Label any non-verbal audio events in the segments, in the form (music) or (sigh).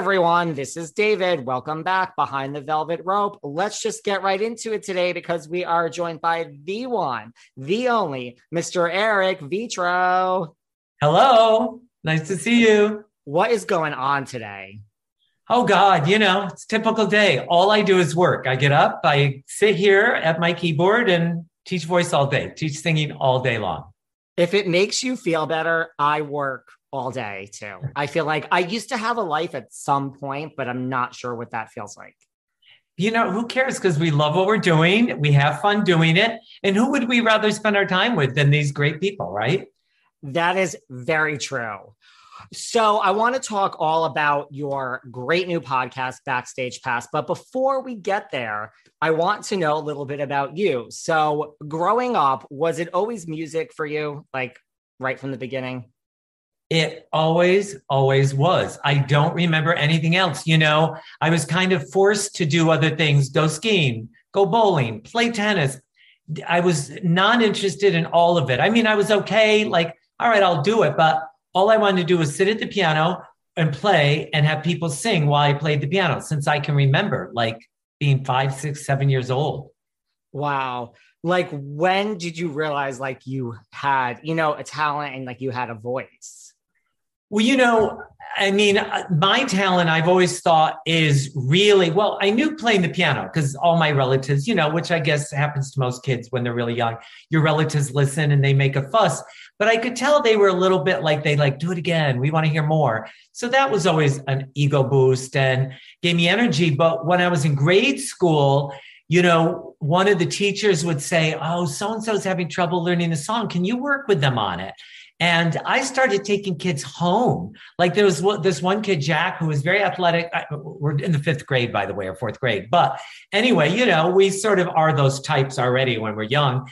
Everyone, this is David. Welcome back behind the velvet rope. Let's just get right into it today because we are joined by the one, the only Mr. Eric Vetro. Hello, nice to see you. What is going on today? Oh God, you know, it's typical day. All I do is work. I get up, I sit here at my keyboard and teach voice all day, teach singing all day long. If it makes you feel better, I work all day too. I feel like I used to have a life at some point, but I'm not sure what that feels like. You know, who cares? Because we love what we're doing. We have fun doing it. And who would we rather spend our time with than these great people, right? That is very true. So, I want to talk all about your great new podcast, Backstage Pass. But before we get there, I want to know a little bit about you. So, growing up, was it always music for you, like right from the beginning? It always, always was. I don't remember anything else. You know, I was kind of forced to do other things go skiing, go bowling, play tennis. I was not interested in all of it. I mean, I was okay, like, all right, I'll do it. But all I wanted to do was sit at the piano and play and have people sing while I played the piano since I can remember, like being five, six, seven years old. Wow. Like, when did you realize, like, you had, you know, a talent and like you had a voice? Well, you know, I mean, uh, my talent, I've always thought is really well. I knew playing the piano because all my relatives, you know, which I guess happens to most kids when they're really young, your relatives listen and they make a fuss. But I could tell they were a little bit like they like, do it again. We want to hear more. So that was always an ego boost and gave me energy. But when I was in grade school, you know, one of the teachers would say, Oh, so and so is having trouble learning the song. Can you work with them on it? And I started taking kids home. Like there was this one kid, Jack, who was very athletic. We're in the fifth grade, by the way, or fourth grade. But anyway, you know, we sort of are those types already when we're young.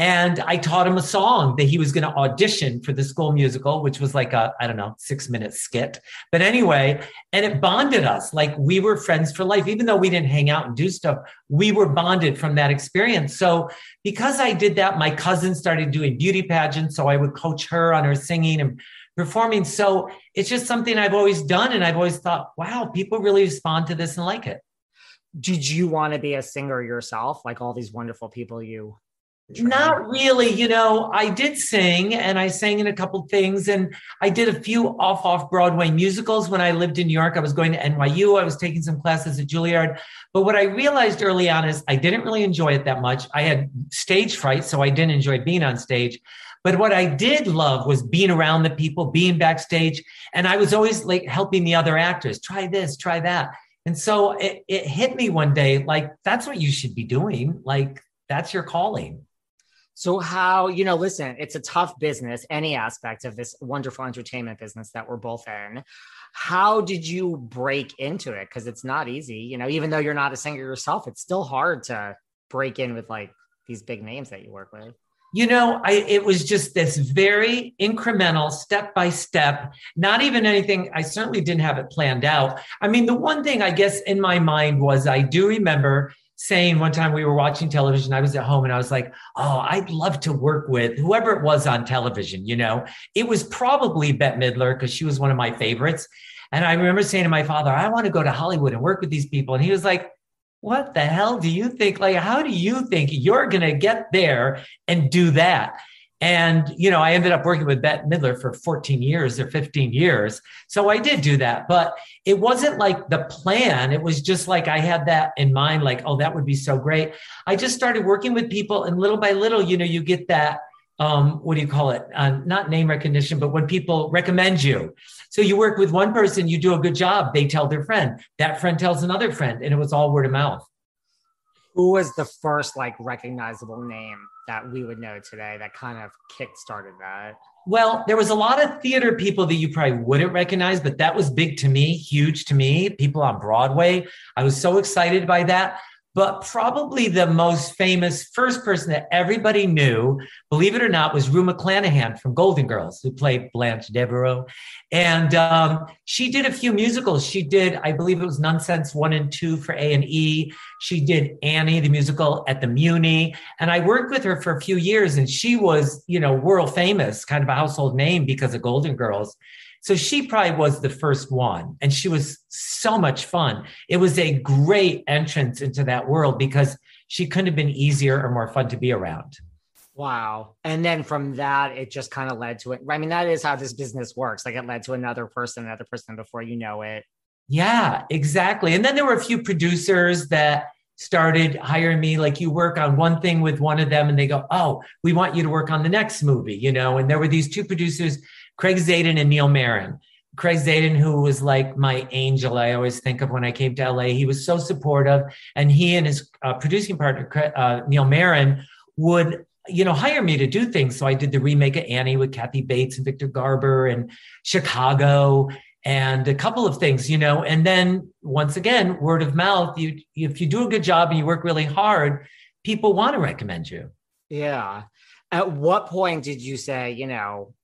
And I taught him a song that he was going to audition for the school musical, which was like a, I don't know, six minute skit. But anyway, and it bonded us. Like we were friends for life. Even though we didn't hang out and do stuff, we were bonded from that experience. So because I did that, my cousin started doing beauty pageants. So I would coach her on her singing and performing. So it's just something I've always done. And I've always thought, wow, people really respond to this and like it. Did you want to be a singer yourself, like all these wonderful people you not really. You know, I did sing and I sang in a couple things and I did a few off off Broadway musicals when I lived in New York. I was going to NYU. I was taking some classes at Juilliard. But what I realized early on is I didn't really enjoy it that much. I had stage fright, so I didn't enjoy being on stage. But what I did love was being around the people, being backstage. And I was always like helping the other actors try this, try that. And so it, it hit me one day like, that's what you should be doing. Like, that's your calling. So, how, you know, listen, it's a tough business, any aspect of this wonderful entertainment business that we're both in. How did you break into it? Because it's not easy, you know, even though you're not a singer yourself, it's still hard to break in with like these big names that you work with. You know, I it was just this very incremental, step by step, not even anything. I certainly didn't have it planned out. I mean, the one thing I guess in my mind was I do remember saying one time we were watching television, I was at home and I was like, oh, I'd love to work with whoever it was on television. You know, it was probably Bette Midler because she was one of my favorites. And I remember saying to my father, I want to go to Hollywood and work with these people. And he was like, what the hell do you think? Like, how do you think you're going to get there and do that? And, you know, I ended up working with Bette Midler for 14 years or 15 years. So I did do that, but it wasn't like the plan. It was just like I had that in mind, like, oh, that would be so great. I just started working with people and little by little, you know, you get that, um, what do you call it? Uh, not name recognition, but when people recommend you. So you work with one person, you do a good job, they tell their friend, that friend tells another friend, and it was all word of mouth. Who was the first like recognizable name that we would know today that kind of kick started that? Well, there was a lot of theater people that you probably wouldn't recognize, but that was big to me, huge to me. People on Broadway. I was so excited by that. But probably the most famous first person that everybody knew, believe it or not, was Rue McClanahan from Golden Girls, who played Blanche Devereaux. And um, she did a few musicals. She did, I believe it was Nunsense One and Two for A and E. She did Annie, the musical at the Muny. And I worked with her for a few years, and she was, you know, world famous, kind of a household name because of Golden Girls. So she probably was the first one, and she was so much fun. It was a great entrance into that world because she couldn't have been easier or more fun to be around. Wow. And then from that, it just kind of led to it. I mean, that is how this business works. Like it led to another person, another person before you know it. Yeah, exactly. And then there were a few producers that started hiring me. Like you work on one thing with one of them and they go, Oh, we want you to work on the next movie, you know? And there were these two producers Craig Zadan and Neil Meron. Craig Zadan, who was like my angel, I always think of when I came to LA. He was so supportive, and he and his uh, producing partner uh, Neil Meron would, you know, hire me to do things. So I did the remake of Annie with Kathy Bates and Victor Garber, and Chicago, and a couple of things, you know. And then once again, word of mouth. You, if you do a good job and you work really hard, people want to recommend you. Yeah. At what point did you say, you know,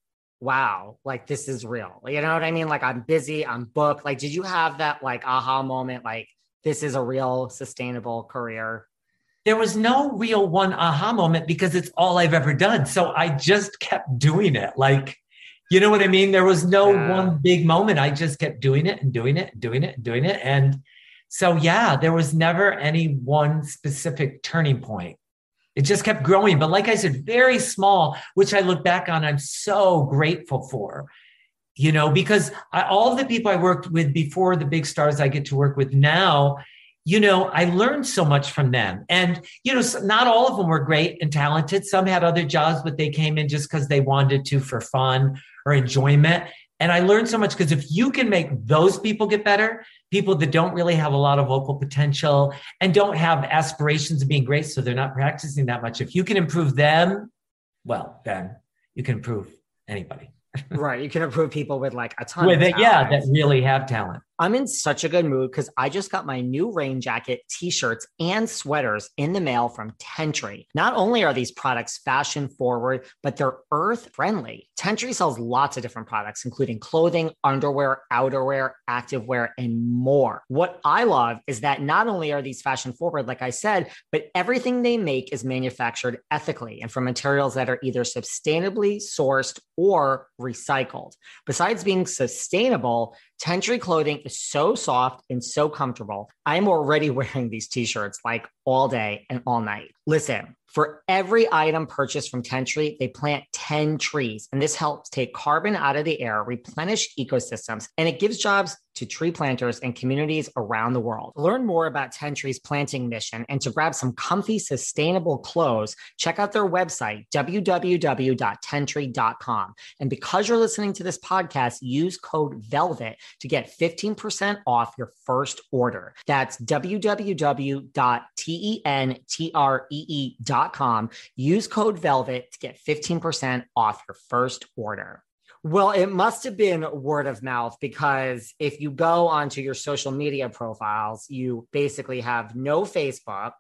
wow, like this is real. You know what I mean? Like I'm busy, I'm booked. Like, did you have that like aha moment? Like, this is a real sustainable career? There was no real one aha moment because it's all I've ever done. So I just kept doing it. Like, you know what I mean? There was no yeah. one big moment. I just kept doing it and doing it and doing it and doing it. And so, yeah, there was never any one specific turning point. It just kept growing. But like I said, very small, which I look back on, I'm so grateful for, you know, because I, all the people I worked with before the big stars I get to work with now, you know, I learned so much from them. And, you know, not all of them were great and talented. Some had other jobs, but they came in just because they wanted to for fun or enjoyment. And I learned so much because if you can make those people get better, people that don't really have a lot of vocal potential and don't have aspirations of being great, so they're not practicing that much, if you can improve them, well, then you can improve anybody. (laughs) right. You can improve people with like a ton with it, yeah, that really have talent. I'm in such a good mood because I just got my new rain jacket, t shirts, and sweaters in the mail from Tentree. Not only are these products fashion forward, but they're earth friendly. Tentree sells lots of different products, including clothing, underwear, outerwear, activewear, and more. What I love is that not only are these fashion forward, like I said, but everything they make is manufactured ethically and from materials that are either sustainably sourced or recycled. Besides being sustainable, Tentree clothing is so soft and so comfortable. I'm already (laughs) wearing these t shirts like all day and all night. Listen, for every item purchased from Tentree, they plant 10 trees, and this helps take carbon out of the air, replenish ecosystems, and it gives jobs to tree planters and communities around the world. learn more about Tentree's planting mission and to grab some comfy, sustainable clothes, check out their website, www.tentree.com. And because you're listening to this podcast, use code VELVET to get 15% off your first order. That's www.tentree.com. Use code VELVET to get 15% off your first order. Well, it must have been word of mouth because if you go onto your social media profiles, you basically have no Facebook,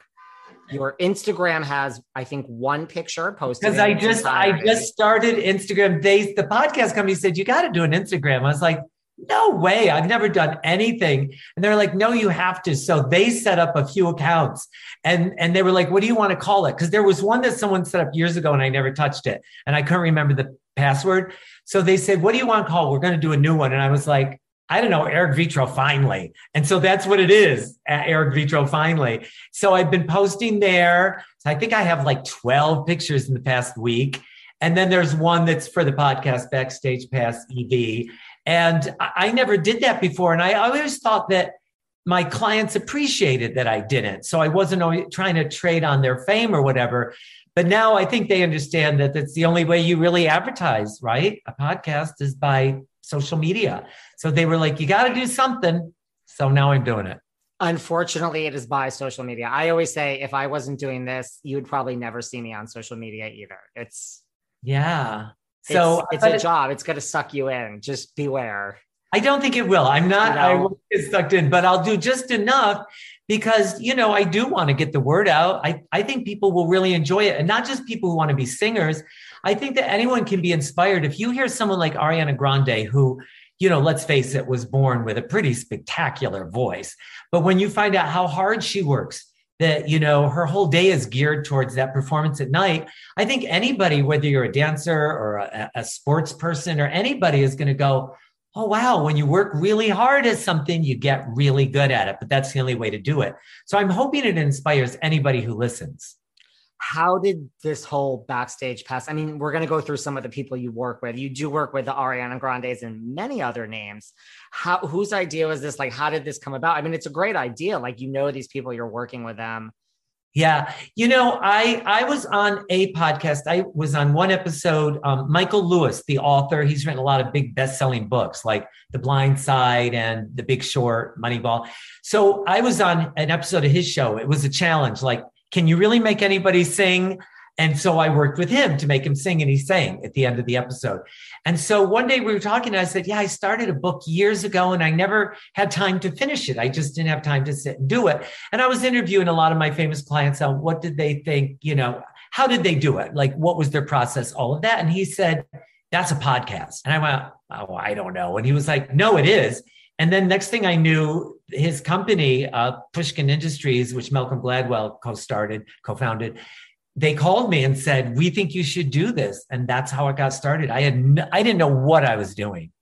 your Instagram has, I think, one picture posted. Because I just I just started Instagram. They the podcast company said you got to do an Instagram. I was like, no way. I've never done anything. And they're like, no, you have to. So they set up a few accounts and, and they were like, what do you want to call it? Because there was one that someone set up years ago and I never touched it. And I couldn't remember the password. So they said, what do you want to call? We're going to do a new one. And I was like, I don't know, Eric Vetro finally. And so that's what it is, Eric Vetro finally. So I've been posting there. So I think I have like 12 pictures in the past week. And then there's one that's for the podcast Backstage Pass EV. And I never did that before. And I always thought that my clients appreciated that I didn't. So I wasn't always trying to trade on their fame or whatever. But now I think they understand that that's the only way you really advertise, right? A podcast is by social media. So they were like, you got to do something. So now I'm doing it. Unfortunately, it is by social media. I always say if I wasn't doing this, you would probably never see me on social media either. It's yeah. So it's, it's a job. It's going to suck you in. Just beware. I don't think it will. I'm not. You know? I will get sucked in, but I'll do just enough because you know I do want to get the word out. I I think people will really enjoy it, and not just people who want to be singers. I think that anyone can be inspired if you hear someone like Ariana Grande, who you know, let's face it, was born with a pretty spectacular voice. But when you find out how hard she works that you know her whole day is geared towards that performance at night. I think anybody whether you're a dancer or a, a sports person or anybody is going to go oh wow when you work really hard at something you get really good at it. But that's the only way to do it. So i'm hoping it inspires anybody who listens how did this whole backstage pass? I mean, we're going to go through some of the people you work with. You do work with the Ariana Grandes and many other names. How whose idea was this? Like, how did this come about? I mean, it's a great idea. Like, you know, these people, you're working with them. Yeah, you know, I I was on a podcast. I was on one episode. Um, Michael Lewis, the author, he's written a lot of big best-selling books like The Blind Side and The Big Short, Moneyball. So I was on an episode of his show. It was a challenge, like can you really make anybody sing? And so I worked with him to make him sing, and he sang at the end of the episode. And so one day we were talking, and I said, Yeah, I started a book years ago, and I never had time to finish it. I just didn't have time to sit and do it. And I was interviewing a lot of my famous clients on what did they think, you know, how did they do it? Like, what was their process? All of that. And he said, That's a podcast. And I went, Oh, I don't know. And he was like, No, it is. And then next thing I knew, his company, uh, Pushkin Industries, which Malcolm Gladwell co-started, co-founded, they called me and said, "We think you should do this," and that's how it got started. I had no, I didn't know what I was doing,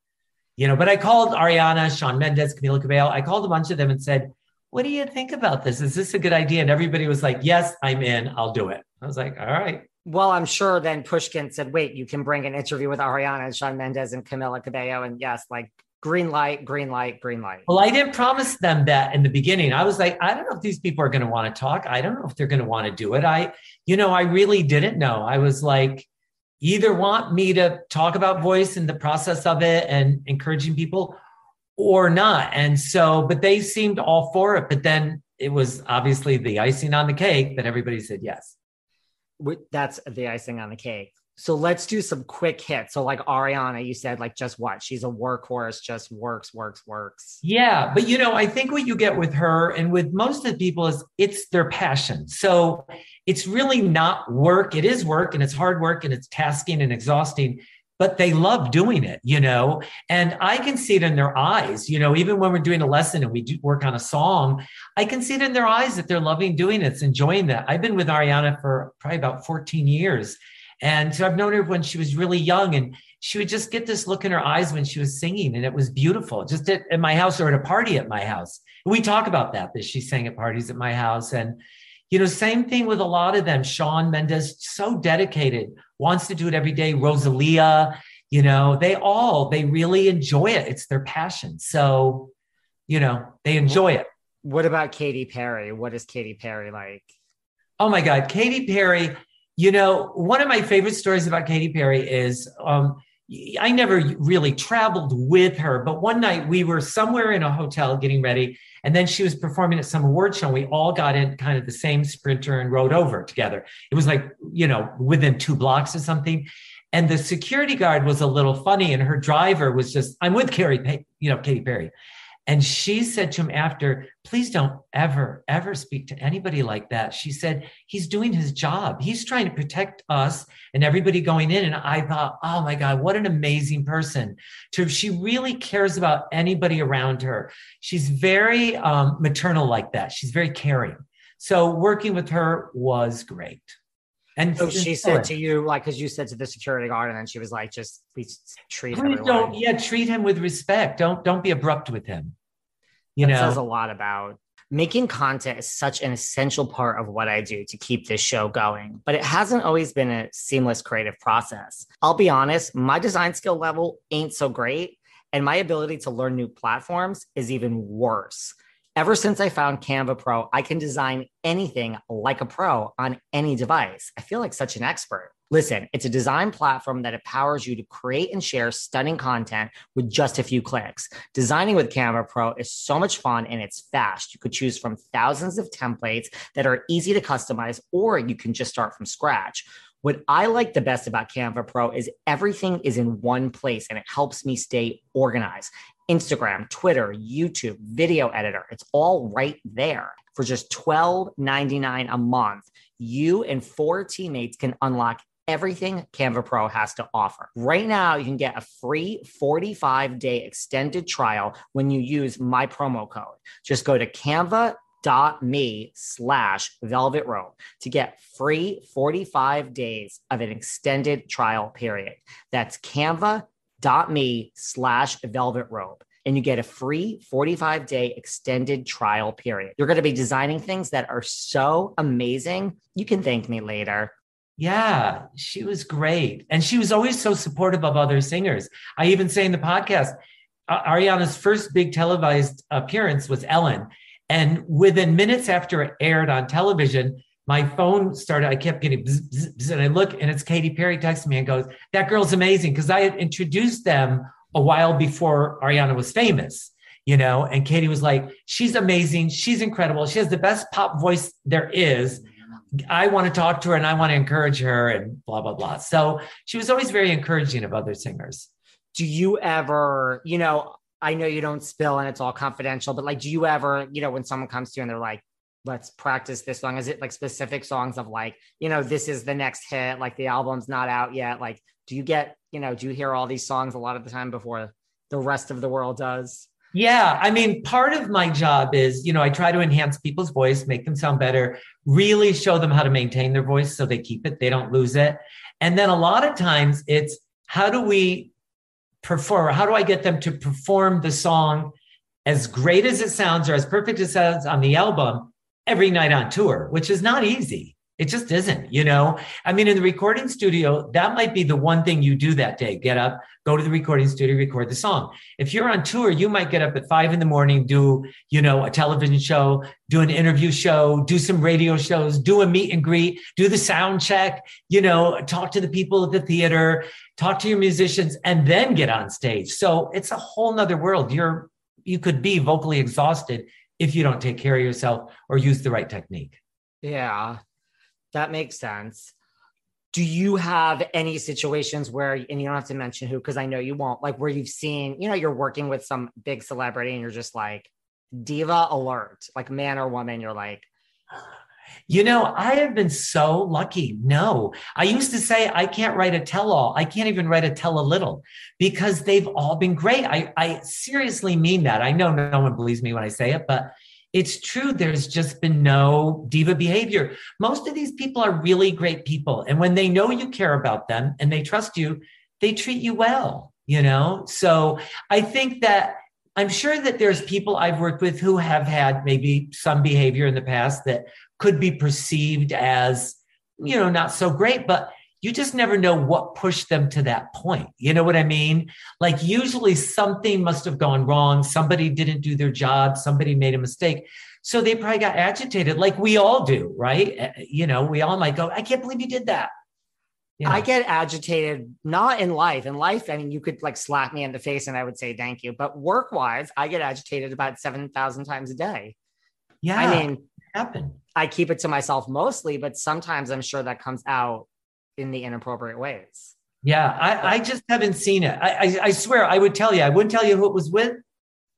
you know, but I called Ariana, Shawn Mendes, Camila Cabello. I called a bunch of them and said, "What do you think about this? Is this a good idea?" And everybody was like, "Yes, I'm in. I'll do it." I was like, "All right." Well, I'm sure then Pushkin said, wait, you can bring an interview with Ariana and Shawn Mendes and Camila Cabello. And yes, like green light, green light, green light. Well, I didn't promise them that in the beginning. I was like, I don't know if these people are going to want to talk. I don't know if they're going to want to do it. I, you know, I really didn't know. I was like, either want me to talk about voice and the process of it and encouraging people or not. And so, but they seemed all for it. But then it was obviously the icing on the cake that everybody said yes. That's the icing on the cake. So let's do some quick hits. So like Ariana, you said like just what? She's a workhorse, just works, works, works. Yeah, but you know, I think what you get with her and with most of the people is it's their passion. So it's really not work. It is work and it's hard work and it's tasking and exhausting, but they love doing it, you know. And I can see it in their eyes, you know, even when we're doing a lesson and we do work on a song, I can see it in their eyes that they're loving doing it, it's enjoying that. I've been with Ariana for probably about 14 years and so I've known her when she was really young, and she would just get this look in her eyes when she was singing, and it was beautiful. Just at, at my house or at a party at my house. We talk about that that she sang at parties at my house, and you know, same thing with a lot of them. Shawn Mendes, so dedicated, wants to do it every day. Rosalia, you know, they all they really enjoy it. It's their passion. So, you know, they enjoy it. What about Katy Perry? What is Katy Perry like? Oh my God, Katy Perry you know, one of my favorite stories about Katy Perry is um, I never really traveled with her, but one night we were somewhere in a hotel getting ready, and then she was performing at some award show. And we all got in kind of the same sprinter and rode over together. It was like, you know, within two blocks or something. And the security guard was a little funny, and her driver was just, I'm with Carrie, you know, Katy Perry. And she said to him after, please don't ever, ever speak to anybody like that. She said, he's doing his job. He's trying to protect us and everybody going in. And I thought, oh my God, what an amazing person. To, she really cares about anybody around her. She's very um, maternal like that. She's very caring. So working with her was great. And so she said to you, like, because you said to the security guard, and then she was like, "Just please treat please him." Don't, yeah, treat him with respect. Don't don't be abrupt with him. You that know, says a lot about making content is such an essential part of what I do to keep this show going. But it hasn't always been a seamless creative process. I'll be honest, my design skill level ain't so great, and my ability to learn new platforms is even worse. Ever since I found Canva Pro, I can design anything like a pro on any device. I feel like such an expert. Listen, it's a design platform that empowers you to create and share stunning content with just a few clicks. Designing with Canva Pro is so much fun and it's fast. You could choose from thousands of templates that are easy to customize, or you can just start from scratch. What I like the best about Canva Pro is everything is in one place and it helps me stay organized. Instagram, Twitter, YouTube, video editor. It's all right there. For just $12.99 a month, you and four teammates can unlock everything Canva Pro has to offer. Right now, you can get a free 45 day extended trial when you use my promo code. Just go to canva.me slash velvet rope to get free 45 days of an extended trial period. That's canva.me me slash velvet rope and you get a free 45 day extended trial period. You're going to be designing things that are so amazing. You can thank me later. Yeah, she was great. And she was always so supportive of other singers. I even say in the podcast, Ariana's first big televised appearance was Ellen. And within minutes after it aired on television, my phone started, I kept getting bzz, bzz, bzz, and I look and it's Katy Perry texting me and goes, That girl's amazing. Because I had introduced them a while before Ariana was famous, you know, and Katy was like, She's amazing. She's incredible. She has the best pop voice there is. I want to talk to her and I want to encourage her and blah, blah, blah. So she was always very encouraging of other singers. Do you ever, you know, I know you don't spill and it's all confidential, but like, do you ever, you know, when someone comes to you and they're like, let's practice this song? Is it like specific songs of like, you know, this is the next hit, like the album's not out yet? Like, do you get, you know, do you hear all these songs a lot of the time before the rest of the world does? Yeah. I mean, part of my job is, you know, I try to enhance people's voice, make them sound better, really show them how to maintain their voice so they keep it, they don't lose it. And then a lot of times it's how do we perform? How do I get them to perform the song as great as it sounds or as perfect as it sounds on the album every night on tour, which is not easy. It just isn't, you know? I mean, in the recording studio, that might be the one thing you do that day. Get up, go to the recording studio, record the song. If you're on tour, you might get up at five in the morning, do, you know, a television show, do an interview show, do some radio shows, do a meet and greet, do the sound check, you know, talk to the people at the theater, talk to your musicians, and then get on stage. So it's a whole nother world. You're, you could be vocally exhausted if you don't take care of yourself or use the right technique. Yeah, that makes sense. Do you have any situations where, and you don't have to mention who, because I know you won't, like where you've seen, you know, you're working with some big celebrity and you're just like, diva alert, like man or woman, you're like, you know, I have been so lucky. No, I used to say I can't write a tell all. I can't even write a tell a little because they've all been great. I, I seriously mean that. I know no one believes me when I say it, but it's true. There's just been no diva behavior. Most of these people are really great people. And when they know you care about them and they trust you, they treat you well, you know? So I think that I'm sure that there's people I've worked with who have had maybe some behavior in the past that could be perceived as, you know, not so great, but you just never know what pushed them to that point. You know what I mean? Like, usually something must have gone wrong. Somebody didn't do their job. Somebody made a mistake. So they probably got agitated, like we all do, right? Eh, you know, we all might go, I can't believe you did that. You know? I get agitated, not in life. In life, I mean, you could like slap me in the face and I would say thank you. But work wise, I get agitated about 7,000 times a day. Yeah. I mean, happen. I keep it to myself mostly, but sometimes I'm sure that comes out in the inappropriate ways. Yeah, I, I just haven't seen it. I, I, I swear I would tell you. I wouldn't tell you who it was with.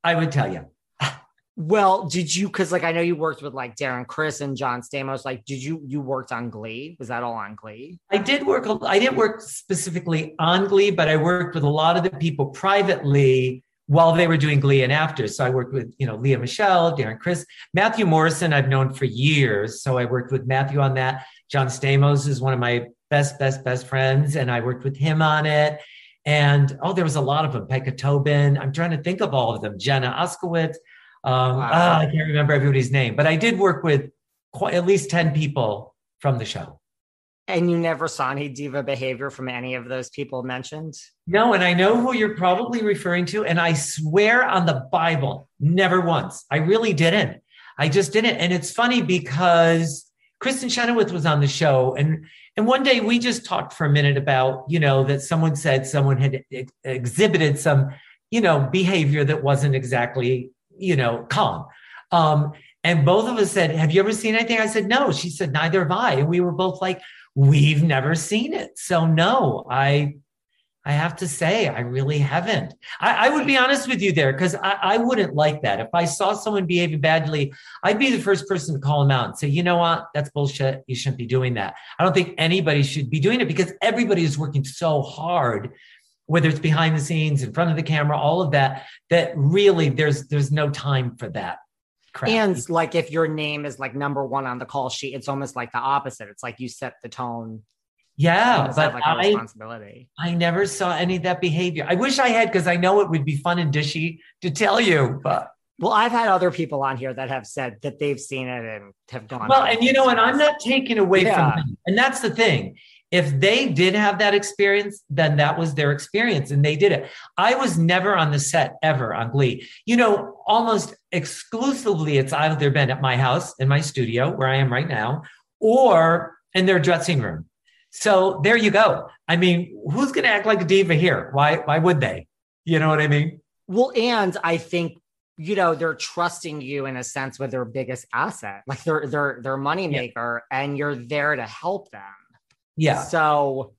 I would tell you. (laughs) Well, did you? Because like I know you worked with like Darren Criss and John Stamos. Like, did you you worked on Glee? Was that all on Glee? I did work. I didn't work specifically on Glee, but I worked with a lot of the people privately while they were doing Glee and after. So I worked with you know Lea Michele, Darren Criss, Matthew Morrison. I've known for years, so I worked with Matthew on that. John Stamos is one of my best best best friends, and I worked with him on it. And oh, there was a lot of them. Becca Tobin. I'm trying to think of all of them. Jenna Ushkowitz. Um, wow. oh, I can't remember everybody's name, but I did work with quite, at least 10 people from the show. And you never saw any diva behavior from any of those people mentioned? No, and I know who you're probably referring to. And I swear on the Bible, never once. I really didn't. I just didn't. And it's funny because Kristin Chenoweth was on the show and and one day we just talked for a minute about, you know, that someone said someone had ex- exhibited some, you know, behavior that wasn't exactly you know, calm. Um, and both of us said, Have you ever seen anything? I said, No. She said, Neither have I. And we were both like, We've never seen it. So no, I I have to say, I really haven't. I, I would be honest with you there because I, I, wouldn't like that. If I saw someone behaving badly, I'd be the first person to call them out and say, you know what? That's bullshit. You shouldn't be doing that. I don't think anybody should be doing it because everybody is working so hard whether it's behind the scenes, in front of the camera, all of that, that really there's there's no time for that. Crap. And like if your name is like number one on the call sheet, it's almost like the opposite. It's like you set the tone. Yeah, but like I, responsibility. I never saw any of that behavior. I wish I had because I know it would be fun and dishy to tell you, but well, I've had other people on here that have said that they've seen it and have gone. Well, and you know, and I'm not taking away yeah. from them. And that's the thing if they did have that experience, then that was their experience and they did it. I was never on the set ever on Glee. You know, almost exclusively, it's either been at my house, in my studio, where I am right now, or in their dressing room. So there you go. I mean, who's going to act like a diva here? Why, why would they? You know what I mean? Well, and I think you know they're trusting you in a sense with their biggest asset like they're their money maker yeah. and you're there to help them yeah. So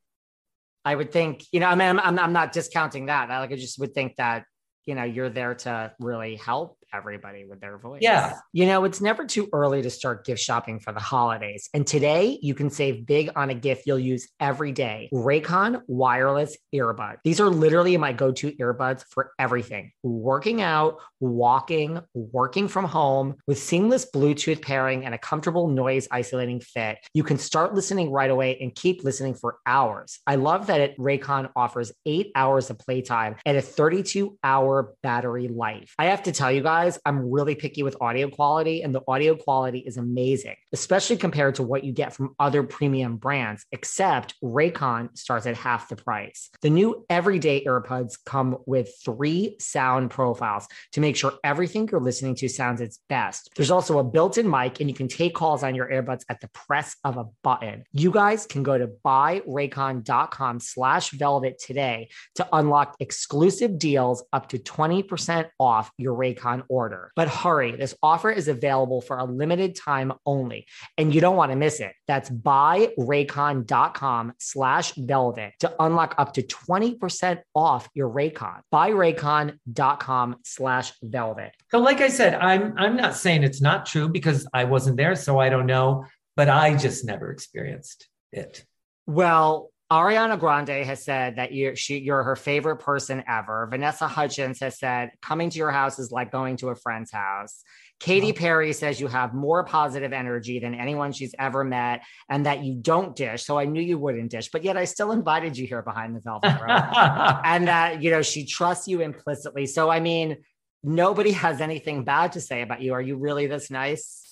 I would think, you know, I mean, I'm, I'm, I'm not discounting that. I like, I just would think that, you know, you're there to really help everybody with their voice. Yeah. You know, it's never too early to start gift shopping for the holidays. And today you can save big on a gift you'll use every day. Raycon wireless earbuds. These are literally my go-to earbuds for everything. Working out, walking, working from home with seamless Bluetooth pairing and a comfortable noise isolating fit. You can start listening right away and keep listening for hours. I love that it Raycon offers 8 hours of playtime and a 32 hour battery life. I have to tell you guys I'm really picky with audio quality, and the audio quality is amazing, especially compared to what you get from other premium brands, except Raycon starts at half the price. The new everyday AirPods come with three sound profiles to make sure everything you're listening to sounds its best. There's also a built in mic, and you can take calls on your earbuds at the press of a button. You guys can go to buyraycon.com slash velvet today to unlock exclusive deals up to 20% off your Raycon order. But hurry, this offer is available for a limited time only, and you don't want to miss it. That's buyraycon.com slash velvet to unlock up to 20% off your Raycon. Buyraycon.com slash velvet. So like I said, I'm I'm not saying it's not true because I wasn't there, so I don't know, but I just never experienced it. Well, Ariana Grande has said that you're she you're her favorite person ever. Vanessa Hudgens has said coming to your house is like going to a friend's house. Katy Perry says you have more positive energy than anyone she's ever met, and that you don't dish. So I knew you wouldn't dish, but yet I still invited you here behind the velvet rope, (laughs) and that you know she trusts you implicitly. So I mean, nobody has anything bad to say about you. Are you really this nice?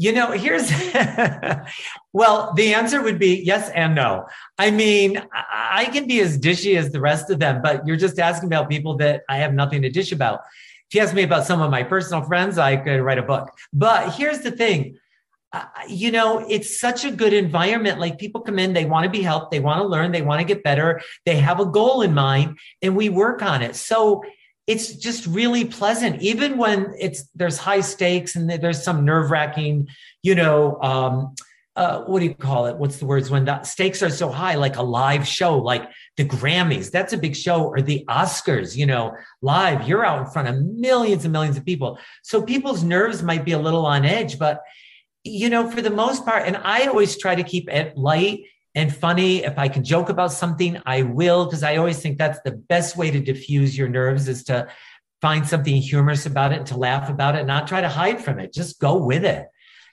You know, here's (laughs) well, the answer would be yes and no. I mean, I can be as dishy as the rest of them, but you're just asking about people that I have nothing to dish about. If you ask me about some of my personal friends, I could write a book. But here's the thing. Uh, you know, it's such a good environment. Like people come in, they want to be helped, they want to learn, they want to get better, they have a goal in mind, and we work on it. So it's just really pleasant, even when it's there's high stakes and there's some nerve wracking, you know, um, uh, what do you call it? What's the words when the stakes are so high, like a live show, like the Grammys, that's a big show, or the Oscars, you know, live, you're out in front of millions and millions of people. So people's nerves might be a little on edge, but, you know, for the most part, and I always try to keep it light and funny. If I can joke about something, I will, because I always think that's the best way to diffuse your nerves is to find something humorous about it and to laugh about it, not try to hide from it. Just go with it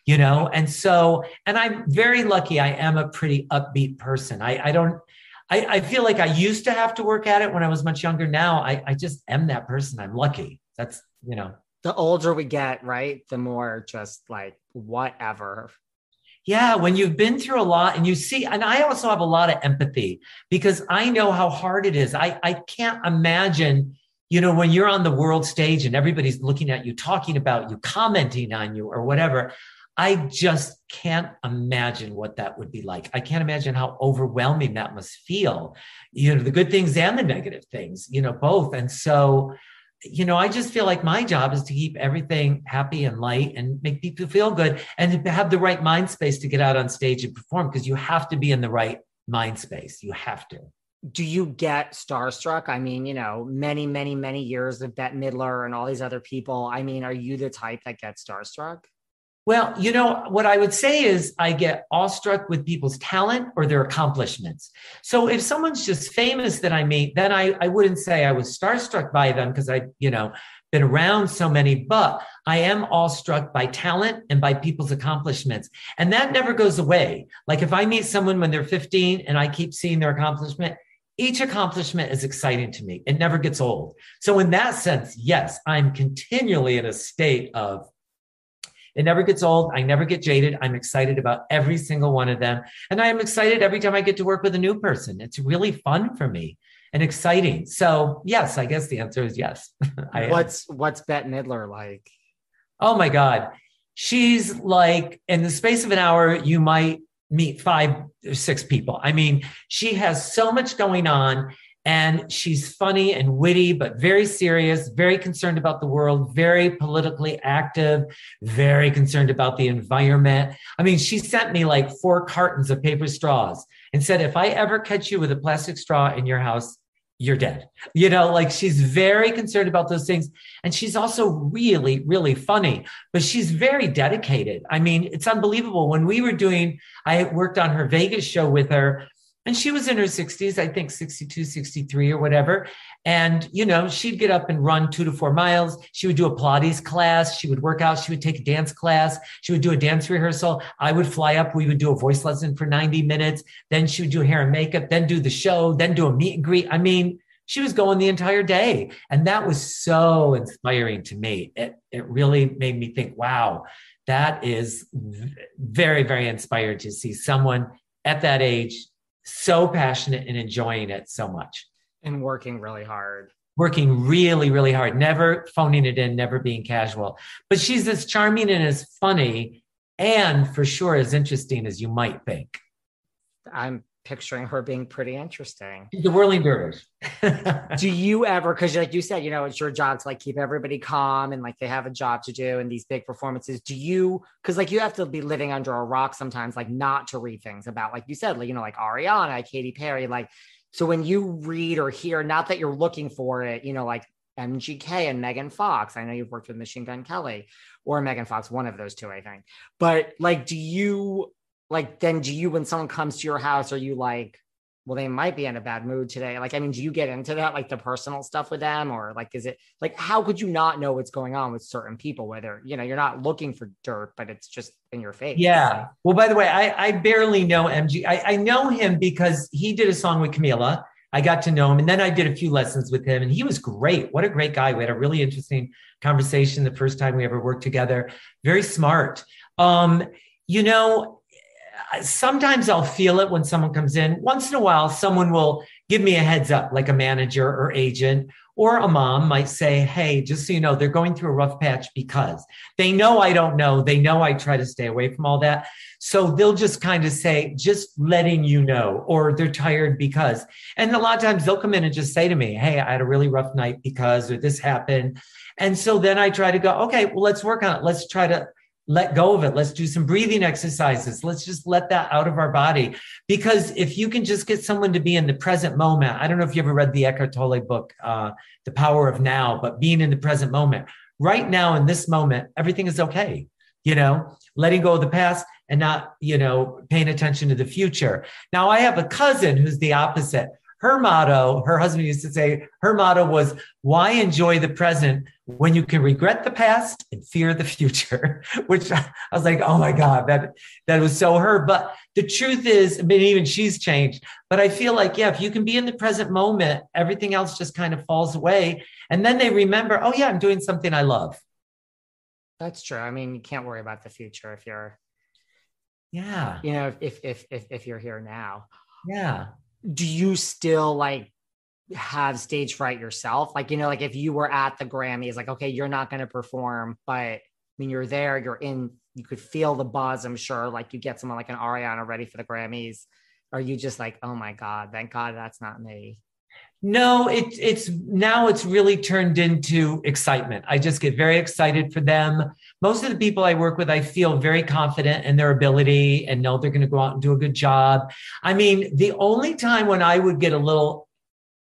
you know? And so and i'm very lucky i am a pretty upbeat person. I, I don't I, I feel like i used to have to work at it when i was much younger. Now I, I just am that person. I'm lucky. That's you know. The older we get right the more just like whatever yeah when you've been through a lot and you see and i also have a lot of empathy because i know how hard it is i i can't imagine you know when you're on the world stage and everybody's looking at you talking about you commenting on you or whatever I just can't imagine what that would be like. I can't imagine how overwhelming that must feel, you know, the good things and the negative things, you know, both. And so, you know, I just feel like my job is to keep everything happy and light and make people feel good and have the right mind space to get out on stage and perform because you have to be in the right mind space. You have to. Do you get starstruck? I mean, you know, many, many, many years of Bette Midler and all these other people. I mean, are you the type that gets starstruck? Well, you know, what I would say is I get awestruck with people's talent or their accomplishments. So if someone's just famous that I meet, then I, I wouldn't say I was starstruck by them because I, you know, been around so many, but I am awestruck by talent and by people's accomplishments. And that never goes away. Like if I meet someone when they're 15 and I keep seeing their accomplishment, each accomplishment is exciting to me. It never gets old. So in that sense, yes, I'm continually in a state of it never gets old. I never get jaded. I'm excited about every single one of them. And I am excited every time I get to work with a new person. It's really fun for me and exciting. So yes, I guess the answer is yes. (laughs) what's what's Bette Midler like? Oh my God. She's like in the space of an hour, you might meet five or six people. I mean, she has so much going on and she's funny and witty, but very serious, very concerned about the world, very politically active, very concerned about the environment. I mean, she sent me like four cartons of paper straws and said, if I ever catch you with a plastic straw in your house, you're dead. You know, like she's very concerned about those things. And she's also really, really funny, but she's very dedicated. I mean, it's unbelievable. When we were doing, I worked on her Vegas show with her and she was in her 60s, I think 62, 63 or whatever. And, you know, she'd get up and run two to four miles. She would do a Pilates class. She would work out. She would take a dance class. She would do a dance rehearsal. I would fly up. We would do a voice lesson for 90 minutes. Then she would do hair and makeup, then do the show, then do a meet and greet. I mean, she was going the entire day. And that was so inspiring to me. It, it really made me think, wow, that is very, very inspired to see someone at that age so passionate and enjoying it so much. And working really hard. Working really, really hard, never phoning it in, never being casual. But she's as charming and as funny and for sure as interesting as you might think. I'm picturing her being pretty interesting. The whirling dervish. (laughs) do you ever, because like you said, you know, it's your job to like keep everybody calm and like they have a job to do and these big performances. Do you, because like you have to be living under a rock sometimes, like not to read things about, like you said, like, you know, like Ariana, Katy Perry, like, so when you read or hear, not that you're looking for it, you know, like MGK and Megan Fox. I know you've worked with Machine Gun Kelly or Megan Fox, one of those two, I think. But like, do you like then do you when someone comes to your house are you like well they might be in a bad mood today like i mean do you get into that like the personal stuff with them or like is it like how could you not know what's going on with certain people whether you know you're not looking for dirt but it's just in your face yeah well by the way i i barely know mg i, I know him because he did a song with camila I got to know him and then I did a few lessons with him and he was great. What a great guy. We had a really interesting conversation the first time we ever worked together. Very smart. Um, you know, sometimes I'll feel it when someone comes in. Once in a while, someone will give me a heads up, like a manager or agent, or a mom might say, Hey, just so you know, they're going through a rough patch because they know I don't know. They know I try to stay away from all that. So they'll just kind of say, just letting you know, or they're tired because. And a lot of times they'll come in and just say to me, Hey, I had a really rough night because, or this happened. And so then I try to go, okay, well, let's work on it. Let's try to let go of it. Let's do some breathing exercises. Let's just let that out of our body. Because if you can just get someone to be in the present moment, I don't know if you ever read the Eckhart Tolle book, uh, The Power of Now, but being in the present moment, right now in this moment, everything is okay. You know, letting go of the past and not, you know, paying attention to the future. Now, I have a cousin who's the opposite her motto, her husband used to say, her motto was, why enjoy the present when you can regret the past and fear the future? (laughs) Which I was like, oh my God, that, that was so her. But the truth is, I mean, even she's changed. But I feel like, yeah, if you can be in the present moment, everything else just kind of falls away. And then they remember, oh yeah, I'm doing something I love. That's true. I mean, you can't worry about the future if you're, yeah, you know, if if if if you're here now. Yeah do you still like have stage fright yourself? Like, you know, like if you were at the Grammys, like, okay, you're not going to perform, but I mean, you're there, you're in, you could feel the buzz, I'm sure. Like you get someone like an Ariana ready for the Grammys. Are you just like, oh my God, thank God that's not me? No, it's it's now it's really turned into excitement. I just get very excited for them. Most of the people I work with, I feel very confident in their ability and know they're going to go out and do a good job. I mean, the only time when I would get a little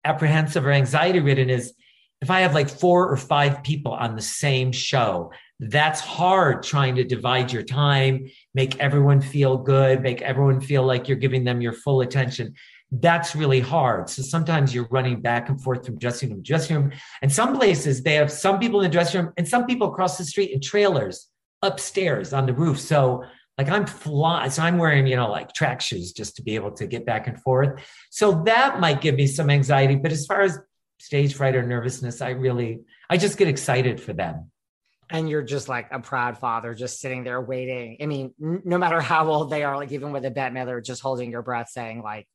apprehensive or anxiety ridden is if I have like four or five people on the same show. That's hard trying to divide your time, make everyone feel good, make everyone feel like you're giving them your full attention that's really hard. So sometimes you're running back and forth from dressing room to dressing room. And some places they have some people in the dressing room and some people across the street in trailers upstairs on the roof. So like I'm flying, so I'm wearing, you know, like track shoes just to be able to get back and forth. So that might give me some anxiety. But as far as stage fright or nervousness, I really, I just get excited for them and you're just like a proud father just sitting there waiting i mean no matter how old they are like even with a Bette Midler just holding your breath saying like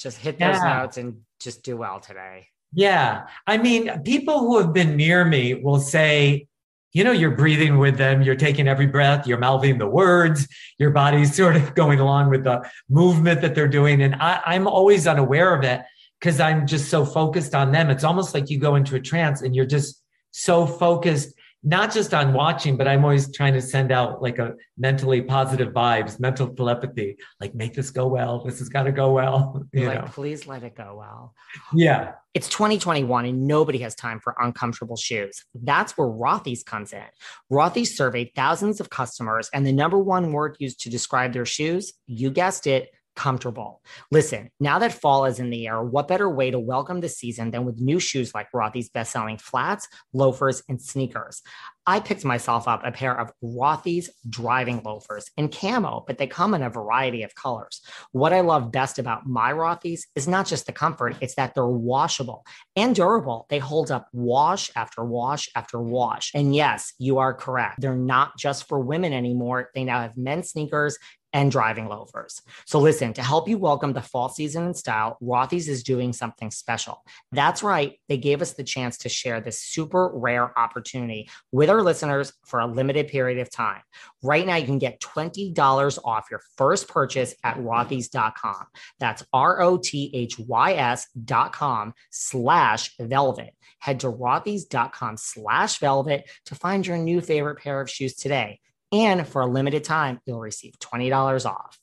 just hit those notes and just do well today. Yeah. I mean, people who have been near me will say, you know, you're breathing with them, you're taking every breath, you're mouthing the words, your body's (laughs) sort of going along with the movement that they're doing. And I, I'm always unaware of it because I'm just so focused on them. It's almost like you go into a trance and you're just so focused not just on watching, but I'm always trying to send out like a mentally positive vibes, mental telepathy, like make this go well. This has got to go well. (laughs) You like, know. please let it go well. Yeah. It's 2021 and nobody has time for uncomfortable shoes. That's where Rothy's comes in. Rothy's surveyed thousands of customers, and the number one word used to describe their shoes, you guessed it, comfortable. Listen, now that fall is in the air, what better way to welcome the season than with new shoes like Rothy's best-selling flats, loafers, and sneakers? I picked myself up a pair of Rothy's driving loafers in camo, but they come in a variety of colors. What I love best about my Rothy's is not just the comfort, it's that they're washable and durable. They hold up wash after wash after wash. And yes, you are correct. They're not just for women anymore. They now have men's sneakers and driving loafers. So listen, to help you welcome the fall season in style, Rothy's is doing something special. That's right. They gave us the chance to share this super rare opportunity with our listeners for a limited period of time. Right now, you can get $20 off your first purchase at rothys.com. That's R-O-T-H-Y-S dot com slash velvet. Head to rothys.com slash velvet to find your new favorite pair of shoes today. And for a limited time, you'll receive $20 off.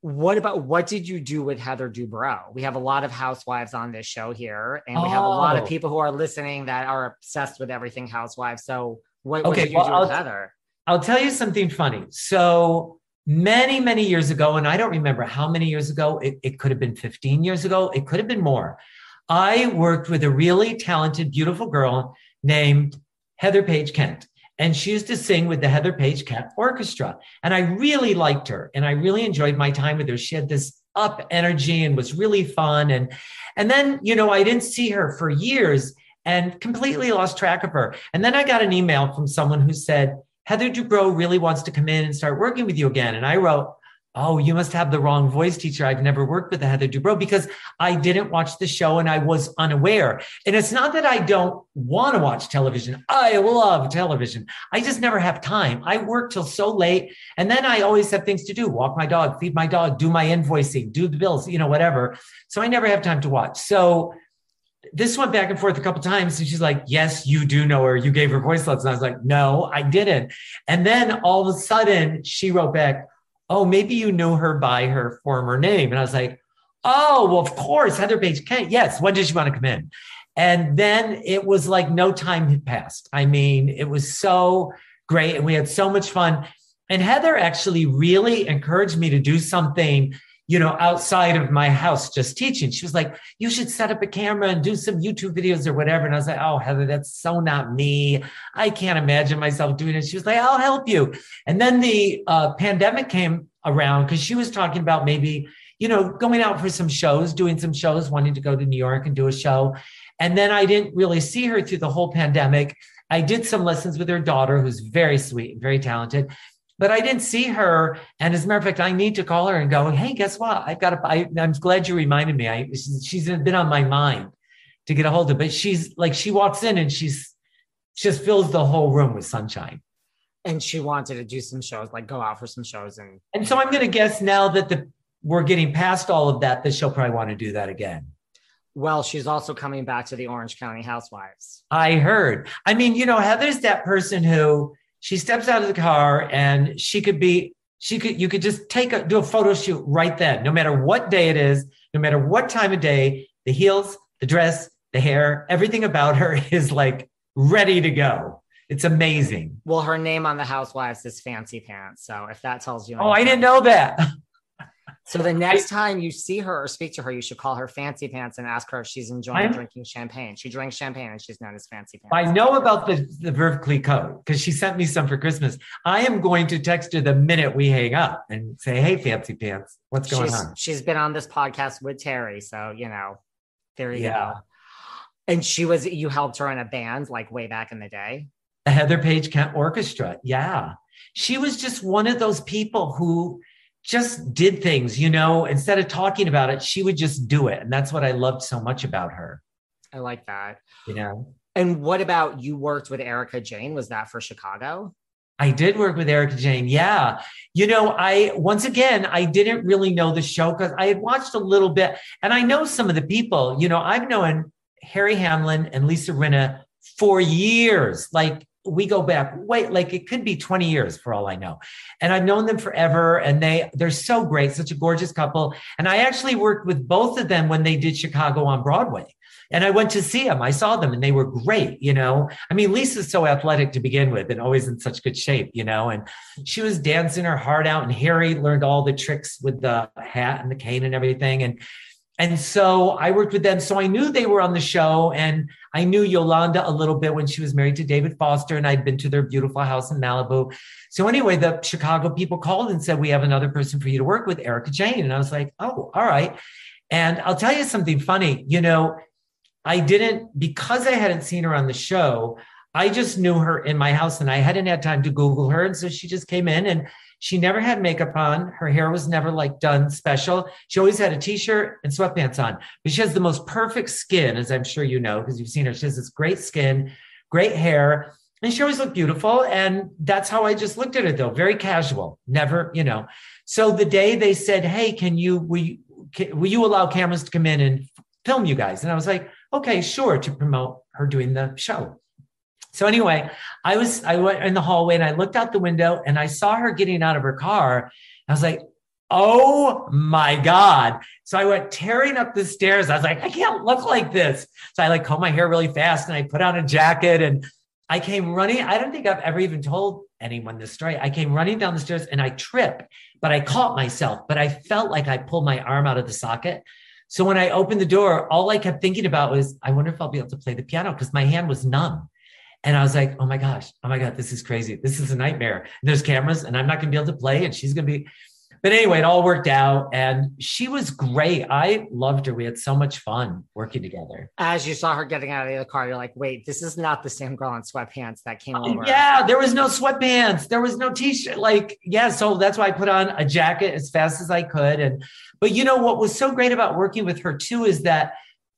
What about what did you do with Heather Dubrow? We have a lot of housewives on this show here, and we have a lot of oh. people who are listening that are obsessed with everything housewives. So, what, what did you well, do with I'll, Heather? I'll tell you something funny. So, many, many years ago, and I don't remember how many years ago, it, it could have been 15 years ago, it could have been more. I worked with a really talented, beautiful girl named Heather Paige Kent and she used to sing with the Heather Paige Kent Orchestra. And I really liked her and I really enjoyed my time with her. She had this up energy and was really fun. And, and then, you know, I didn't see her for years and completely lost track of her. And then I got an email from someone who said, Heather Dubrow really wants to come in and start working with you again. And I wrote, Oh, you must have the wrong voice teacher. I've never worked with a Heather Dubrow because I didn't watch the show and I was unaware. And it's not that I don't want to watch television. I love television. I just never have time. I work till so late. And then I always have things to do walk my dog, feed my dog, do my invoicing, do the bills, you know, whatever. So I never have time to watch. So this went back and forth a couple times. And she's like, Yes, you do know her. You gave her voice lessons. I was like, No, I didn't. And then all of a sudden she wrote back, Oh, maybe you knew her by her former name. And I was like, Oh, well, of course, Heather Paige Kent. Yes. When did she want to come in? And then it was like no time had passed. I mean, it was so great. And we had so much fun. And Heather actually really encouraged me to do something you know, outside of my house just teaching. She was like, you should set up a camera and do some YouTube videos or whatever. And I was like, oh, Heather, that's so not me. I can't imagine myself doing it. She was like, I'll help you. And then the uh, pandemic came around because she was talking about maybe, you know, going out for some shows, doing some shows, wanting to go to New York and do a show. And then I didn't really see her through the whole pandemic. I did some lessons with her daughter, who's very sweet and very talented but I didn't see her. And as a matter of fact, I need to call her and go, Hey, guess what? I've got a, I, I'm glad you reminded me. I, she's been on my mind to get a hold of, but she's like, she walks in and she's just fills the whole room with sunshine. And she wanted to do some shows, like go out for some shows. And, and so I'm going to guess now that the, we're getting past all of that, that she'll probably want to do that again. Well, she's also coming back to the Orange County Housewives. I heard. I mean, you know, Heather's that person who she steps out of the car and she could be she could you could just take a do a photo shoot right then. No matter what day it is no matter what time of day the heels the dress the hair everything about her (laughs) is like ready to go. It's amazing. Well her name on the housewives is fancy pants. So if that tells you anything. oh i didn't know that So the next time you see her or speak to her, you should call her Fancy Pants and ask her if she's enjoying I'm, drinking champagne. She drinks champagne and she's known as Fancy Pants. I know about the, the Veuve Clicquot because she sent me some for Christmas. I am going to text her the minute we hang up and say, Hey, Fancy Pants, what's going she's, on? She's been on this podcast with Terry. So, you know, there you yeah. go. And she was, you helped her in a band like way back in the day. The Heather Paige Kent Orchestra. Yeah. She was just one of those people who, just did things, you know, instead of talking about it, she would just do it. And that's what I loved so much about her. I like that. You know. And what about you worked with Erika Jayne? Was that for Chicago? I did work with Erika Jayne. Yeah. You know, I, once again, I didn't really know the show because I had watched a little bit and I know some of the people. You know, I've known Harry Hamlin and Lisa Rinna for years. Like, we go back wait like it could be 20 years for all i know. And i've known them forever and they they're so great such a gorgeous couple. And i actually worked with both of them when they did chicago on broadway. And i went to see them i saw them and they were great you know? I mean lisa's so athletic to begin with and always in such good shape you know? And she was dancing her heart out and harry learned all the tricks with the hat and the cane and everything. And and so I worked with them. So I knew they were on the show and I knew Yolanda a little bit when she was married to David Foster and I'd been to their beautiful house in Malibu. So anyway, the Chicago people called and said, we have another person for you to work with, Erika Jayne. And I was like, oh, all right. And I'll tell you something funny. You know, I didn't, because I hadn't seen her on the show, I just knew her in my house and I hadn't had time to Google her. And so she just came in and she never had makeup on. Her hair was never like done special. She always had a t-shirt and sweatpants on. But she has the most perfect skin, as I'm sure you know, because you've seen her. She has this great skin, great hair, and she always looked beautiful. And that's how I just looked at it, though, very casual, never, you know. So the day they said, "Hey, can you will you, can, will you allow cameras to come in and film you guys?" And I was like, "Okay, sure," to promote her doing the show. So anyway, I was I went in the hallway and I looked out the window and I saw her getting out of her car. I was like, "Oh my god!" So I went tearing up the stairs. I was like, "I can't look like this." So I like combed my hair really fast and I put on a jacket and I came running. I don't think I've ever even told anyone this story. I came running down the stairs and I tripped, but I caught myself. But I felt like I pulled my arm out of the socket. So when I opened the door, all I kept thinking about was, I wonder if I'll be able to play the piano because my hand was numb. And I was like, oh my gosh, oh my God, this is crazy. This is a nightmare. And there's cameras and I'm not going to be able to play and she's going to be. But anyway, it all worked out and she was great. I loved her. We had so much fun working together. As you saw her getting out of the car, you're like, wait, this is not the same girl in sweatpants that came uh, over. Yeah, there was no sweatpants. There was no t-shirt. Like, yeah, so that's why I put on a jacket as fast as I could. And but you know what was so great about working with her too is that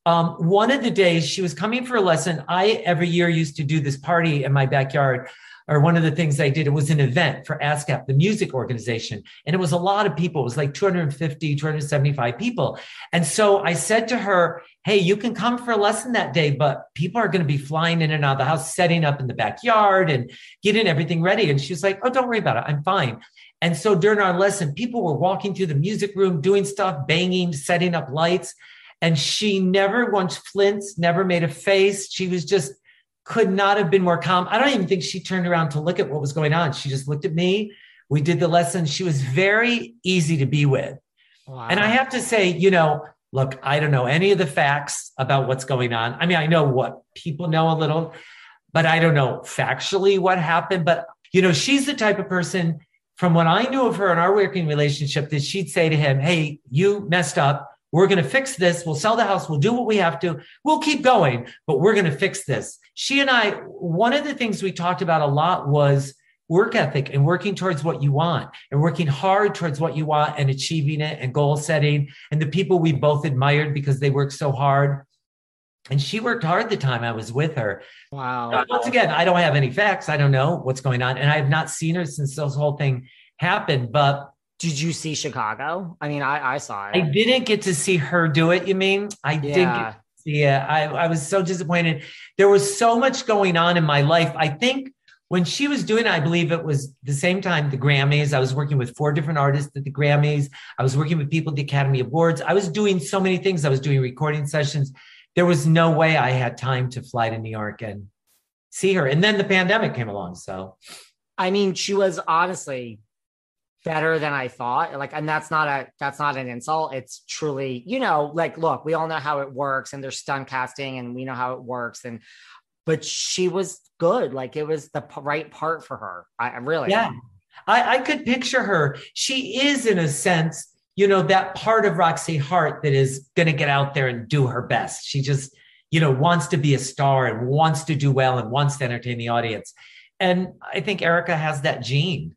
um, one of the days she was coming for a lesson. I every year used to do this party in my backyard or one of the things I did, it was an event for ASCAP, the music organization. And it was a lot of people. It was like 250, 275 people. And so I said to her, Hey, you can come for a lesson that day, but people are going to be flying in and out of the house, setting up in the backyard and getting everything ready. And she was like, Oh, don't worry about it. I'm fine. And so during our lesson, people were walking through the music room, doing stuff, banging, setting up lights. And she never once flinched, never made a face. She was just could not have been more calm. I don't even think she turned around to look at what was going on. She just looked at me. We did the lesson. She was very easy to be with. Wow. And I have to say, you know, look, I don't know any of the facts about what's going on. I mean, I know what people know a little, but I don't know factually what happened. But, you know, she's the type of person from what I knew of her in our working relationship that she'd say to him, Hey, you messed up. We're going to fix this. We'll sell the house. We'll do what we have to. We'll keep going, but we're going to fix this. She and I, one of the things we talked about a lot was work ethic and working towards what you want and working hard towards what you want and achieving it and goal setting and the people we both admired because they worked so hard. And she worked hard the time I was with her. Wow. Once again, I don't have any facts. I don't know what's going on. And I have not seen her since this whole thing happened. But did you see Chicago? I mean, I, I saw it. I didn't get to see her do it. You mean I yeah. did it. I, I was so disappointed. There was so much going on in my life. I think when she was doing it, I believe it was the same time the Grammys. I was working with four different artists at the Grammys. I was working with people at the Academy Awards. I was doing so many things. I was doing recording sessions. There was no way I had time to fly to New York and see her. And then the pandemic came along. So, I mean, she was honestly better than I thought. Like, and that's not a that's not an insult. It's truly, you know, like, look, we all know how it works, and there's stunt casting, and we know how it works, and but she was good. Like, it was the p- right part for her. I, really, yeah, I, I could picture her. She is, in a sense, you know, that part of Roxy Hart that is going to get out there and do her best. She just, you know, wants to be a star and wants to do well and wants to entertain the audience. And I think Erika has that gene.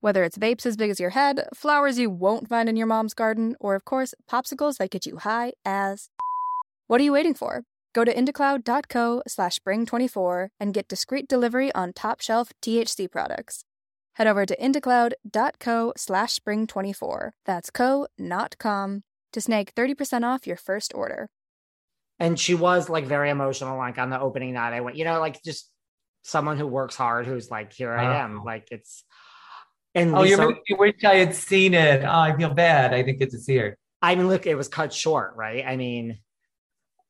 Whether it's vapes as big as your head, flowers you won't find in your mom's garden, or of course, popsicles that get you high as. (laughs) What are you waiting for? Go to indacloud.co slash spring24 and get discreet delivery on top shelf THC products head over to indacloud.co slash spring24. That's co, not com, to snag 30% off your first order. And she was like very emotional, like on the opening night. I went, you know, like just someone who works hard, who's like, here I uh-huh. am. Like it's. And oh, Lisa, you wish I had seen it. Oh, I feel bad. I didn't get to see her. I mean, look, it was cut short, right? I mean,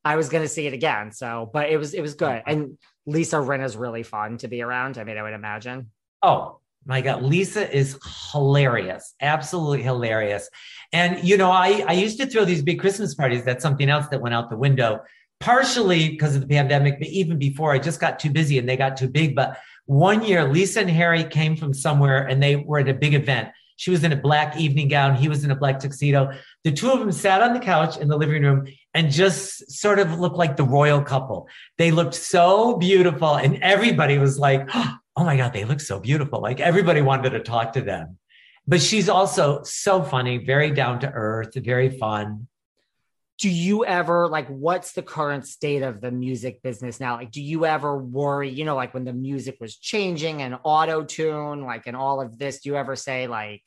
I was going to see it again. So, but it was it was good. And Lisa Rin is really fun to be around. I mean, I would imagine. Oh, my God, Lisa is hilarious, absolutely hilarious. And, you know, I, I used to throw these big Christmas parties. That's something else that went out the window, partially because of the pandemic, but even before I just got too busy and they got too big. But one year, Lisa and Harry came from somewhere and they were at a big event. She was in a black evening gown. He was in a black tuxedo. The two of them sat on the couch in the living room and just sort of looked like the royal couple. They looked so beautiful. And everybody was like, (gasps) oh my God, they look so beautiful. Like everybody wanted to talk to them. But she's also so funny, very down to earth, very fun. Do you ever like what's the current state of the music business now? Like, do you ever worry, you know, like when the music was changing and auto tune, like and all of this, do you ever say, like,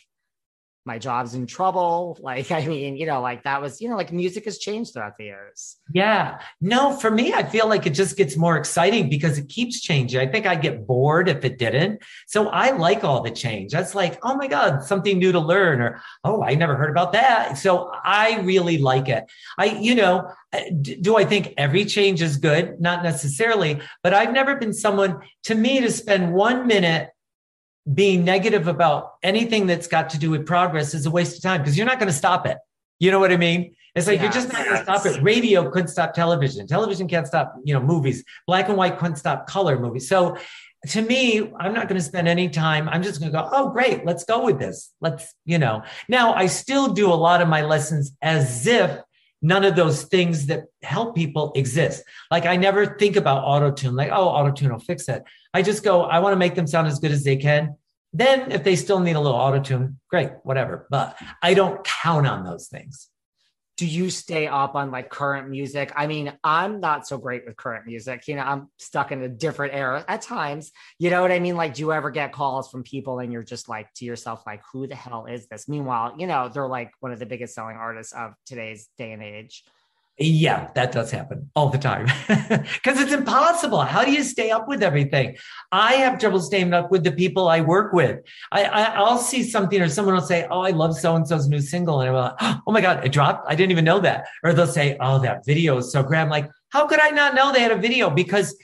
my job's in trouble. (laughs) Like, I mean, you know, like that was, you know, like music has changed throughout the years. Yeah. No, for me, I feel like it just gets more exciting because it keeps changing. I think I'd get bored if it didn't. So I like all the change. That's like, oh my God, something new to learn, or oh, I never heard about that. So I really like it. I, you know, do I think every change is good? Not necessarily, but I've never been someone to me to spend one minute being negative about anything that's got to do with progress is a waste of time because you're not going to stop it. You know what I mean? It's like yes, you're just not going to stop it. Radio couldn't stop television. Television can't stop, you know, movies. Black and white couldn't stop color movies. So to me, I'm not going to spend any time. I'm just going to go, oh, great, let's go with this. Let's, you know. Now, I still do a lot of my lessons as if none of those things that help people exist. Like I never think about auto tune, like, oh, auto tune will fix it. I just go, I want to make them sound as good as they can. Then if they still need a little auto tune, great, whatever. But I don't count on those things. Do you stay up on like current music? I mean, I'm not so great with current music. You know, I'm stuck in a different era at times. You know what I mean? Like, do you ever get calls from people and you're just like to yourself, like, who the hell is this? Meanwhile, you know, they're like one of the biggest selling artists of today's day and age. Yeah, that does happen all the time (laughs) because it's impossible. How do you stay up with everything? I have trouble staying up with the people I work with. I, will see something or someone will say, "Oh, I love so and so's new single," and I'm like, oh, "Oh my god, it dropped! I didn't even know that." Or they'll say, "Oh, that video is so great." I'm like, "How could I not know they had a video?" Because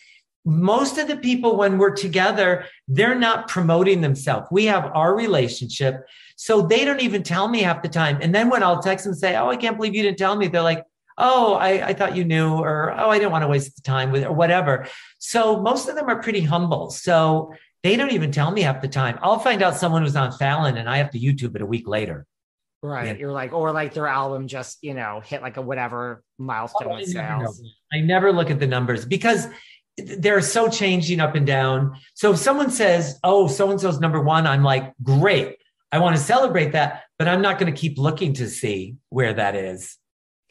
most of the people when we're together, they're not promoting themselves. We have our relationship, so they don't even tell me half the time. And then when I'll text them and say, "Oh, I can't believe you didn't tell me," they're like oh, I, I thought you knew, or oh, I didn't want to waste the time with, or whatever. So most of them are pretty humble. So they don't even tell me half the time. I'll find out someone was on Fallon and I have to YouTube it a week later. Right. Yeah. You're like, or like their album just, you know, hit like a whatever milestone oh, sales. I never look at the numbers because they're so changing up and down. So if someone says, oh, so and so's number one, I'm like, great. I want to celebrate that, but I'm not going to keep looking to see where that is.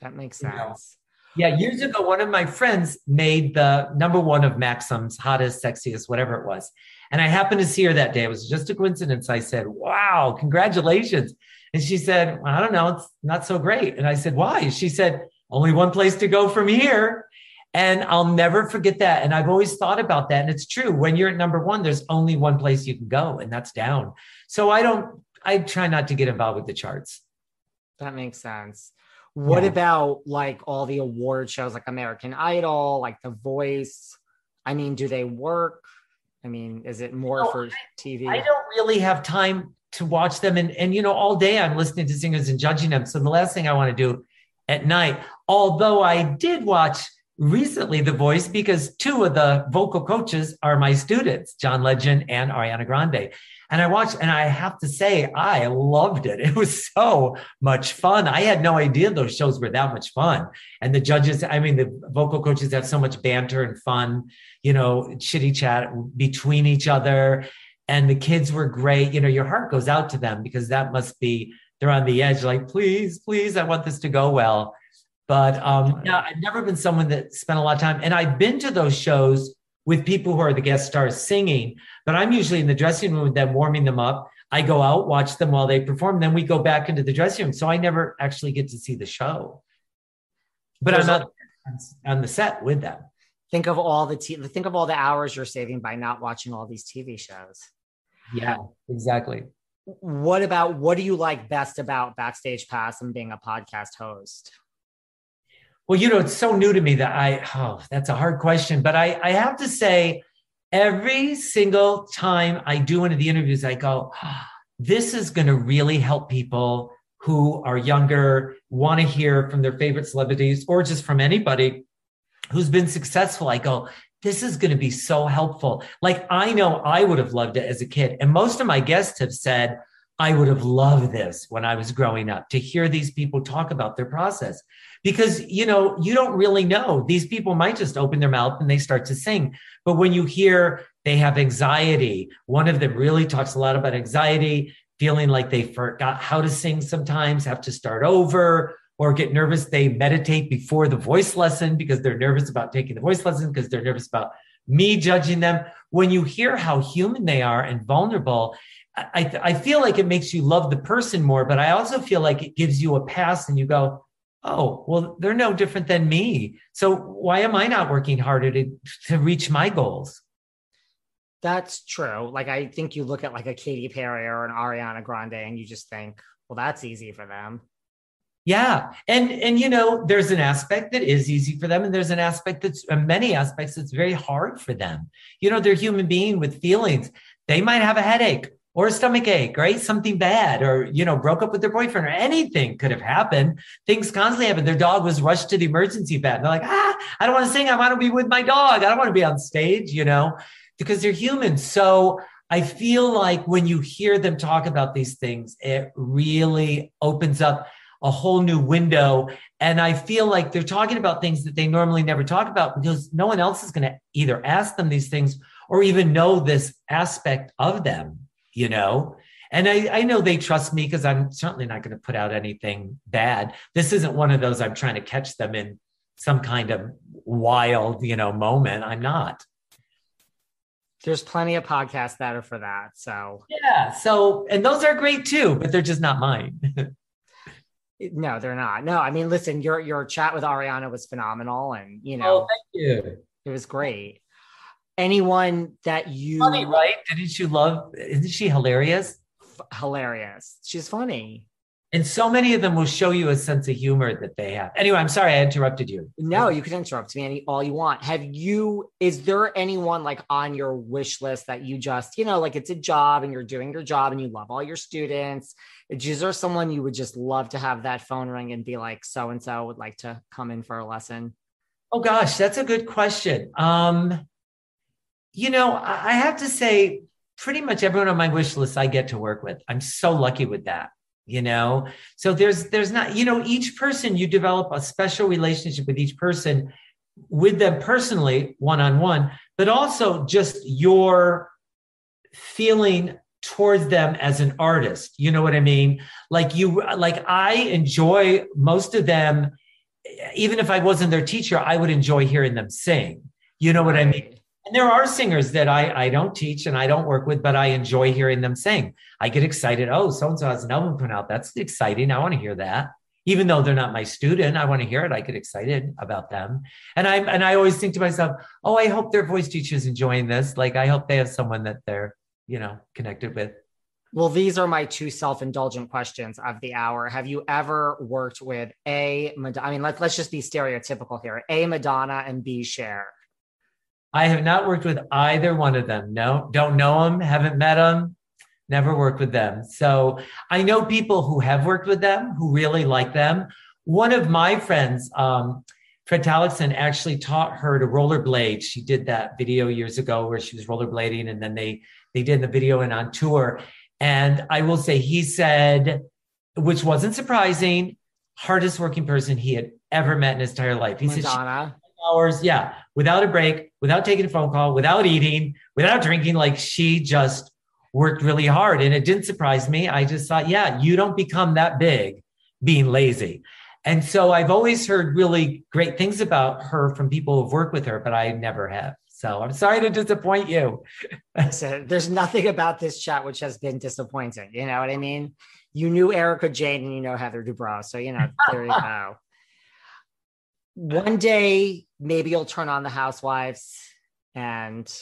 That makes sense. Yeah, years ago, one of my friends made the number one of Maxim's hottest, sexiest, whatever it was. And I happened to see her that day. It was just a coincidence. I said, Wow, congratulations. And she said, well, I don't know, it's not so great. And I said, Why? She said, Only one place to go from here. And I'll never forget that. And I've always thought about that. And it's true. When you're at number one, there's only one place you can go, and that's down. So I don't, I try not to get involved with the charts. That makes sense. What yeah. about like all the award shows like American Idol, like The Voice? I mean, do they work? I mean, is it more no, for TV? I don't really have time to watch them. And, and, you know, all day I'm listening to singers and judging them. So the last thing I want to do at night, although I did watch recently The Voice because two of the vocal coaches are my students, John Legend and Ariana Grande. And I watched, and I have to say, I loved it. (laughs) It was so much fun. I had no idea those shows were that much fun. And the judges, I mean, the vocal coaches have so much banter and fun, you know, chitty chat between each other. And the kids were great. You know, your heart goes out to them because that must be, they're on the edge, like, please, please, I want this to go well. But um, yeah, I've never been someone that spent a lot of time. And I've been to those shows with people who are the guest stars singing, but I'm usually in the dressing room with them, warming them up. I go out, watch them while they perform, then we go back into the dressing room. So I never actually get to see the show. But I'm not on the set with them. Think of all the t- think of all the hours you're saving by not watching all these TV shows. Yeah, exactly. What about what do you like best about Backstage Pass and being a podcast host? Well, you know, it's so new to me that I, oh, that's a hard question. But I, I have to say, every single time I do one of the interviews, I go, oh, this is going to really help people who are younger, want to hear from their favorite celebrities or just from anybody who's been successful. I go, this is going to be so helpful. Like I know I would have loved it as a kid. And most of my guests have said, I would have loved this when I was growing up to hear these people talk about their process. Because you know you don't really know. These people might just open their mouth and they start to sing. But when you hear they have anxiety one of them really talks a lot about anxiety feeling like they forgot how to sing sometimes have to start over or get nervous they meditate before the voice lesson because they're nervous about taking the voice lesson because they're nervous about me judging them. When you hear how human they are and vulnerable I, I feel like it makes you love the person more, but I also feel like it gives you a pass and you go, oh, well, they're no different than me. So why am I not working harder to, to reach my goals? That's true. Like, I think you look at like a Katy Perry or an Ariana Grande and you just think, well, that's easy for them. Yeah. And, and, you know, there's an aspect that is easy for them. And there's an aspect that's uh, many aspects that's very hard for them. You know, they're human being with feelings. They might have a headache or a stomach ache, right? Something bad, or, you know, broke up with their boyfriend, or anything could have happened. Things constantly happen. Their dog was rushed to the emergency vet. They're like, ah, I don't want to sing. I want to be with my dog. I don't want to be on stage, you know, because they're human. So I feel like when you hear them talk about these things, it really opens up a whole new window. And I feel like they're talking about things that they normally never talk about because no one else is going to either ask them these things or even know this aspect of them you know? And I, I know they trust me because I'm certainly not going to put out anything bad. This isn't one of those I'm trying to catch them in some kind of wild, you know, moment. I'm not. There's plenty of podcasts that are for that. So yeah. So and those are great too, but they're just not mine. (laughs) no, they're not. No, I mean, listen, your your chat with Ariana was phenomenal, and you oh, know, oh, thank you. It was great anyone that you funny, right? Didn't you love? Isn't she hilarious? F- hilarious. She's funny. And so many of them will show you a sense of humor that they have. Anyway, I'm sorry I interrupted you. No, you can interrupt me any all you want. Have you? Is there anyone like on your wish list that you just, you know, like it's a job and you're doing your job and you love all your students? Is there someone you would just love to have that phone ring and be like, so and so would like to come in for a lesson? Oh gosh, that's a good question. Um, you know, I have to say, pretty much everyone on my wish list I get to work with. I'm so lucky with that. You know, so there's there's not you know each person you develop a special relationship with each person with them personally one on one, but also just your feeling towards them as an artist. You know what I mean? Like you, like I enjoy most of them. Even if I wasn't their teacher, I would enjoy hearing them sing. You know what I mean? And there are singers that I, I don't teach and I don't work with, but I enjoy hearing them sing. I get excited. Oh, so and so has an album coming out. That's exciting. I want to hear that. Even though they're not my student, I want to hear it. I get excited about them. And I and I always think to myself, oh, I hope their voice teacher is enjoying this. Like I hope they have someone that they're, you know, connected with. Well, these are my two self-indulgent questions of the hour. Have you ever worked with a Madonna? I mean, let, let's just be stereotypical here. A Madonna and B Cher. I have not worked with either one of them. No, don't know them, haven't met them, never worked with them. So I know people who have worked with them who really like them. One of my friends, um, Fred actually taught her to rollerblade. She did that video years ago where she was rollerblading, and then they they did the video and on tour. And I will say, he said, which wasn't surprising, hardest working person he had ever met in his entire life. He Madonna. said hours, yeah, without a break, without taking a phone call, without eating, without drinking. Like she just worked really hard. And it didn't surprise me. I just thought, yeah, you don't become that big being lazy. And so I've always heard really great things about her from people who've worked with her, but I never have. So I'm sorry to disappoint you. (laughs) so there's nothing about this chat which has been disappointing. You know what I mean? You knew Erika Jayne and you know Heather Dubrow. So, you know, there you (laughs) go one day maybe you'll turn on the housewives and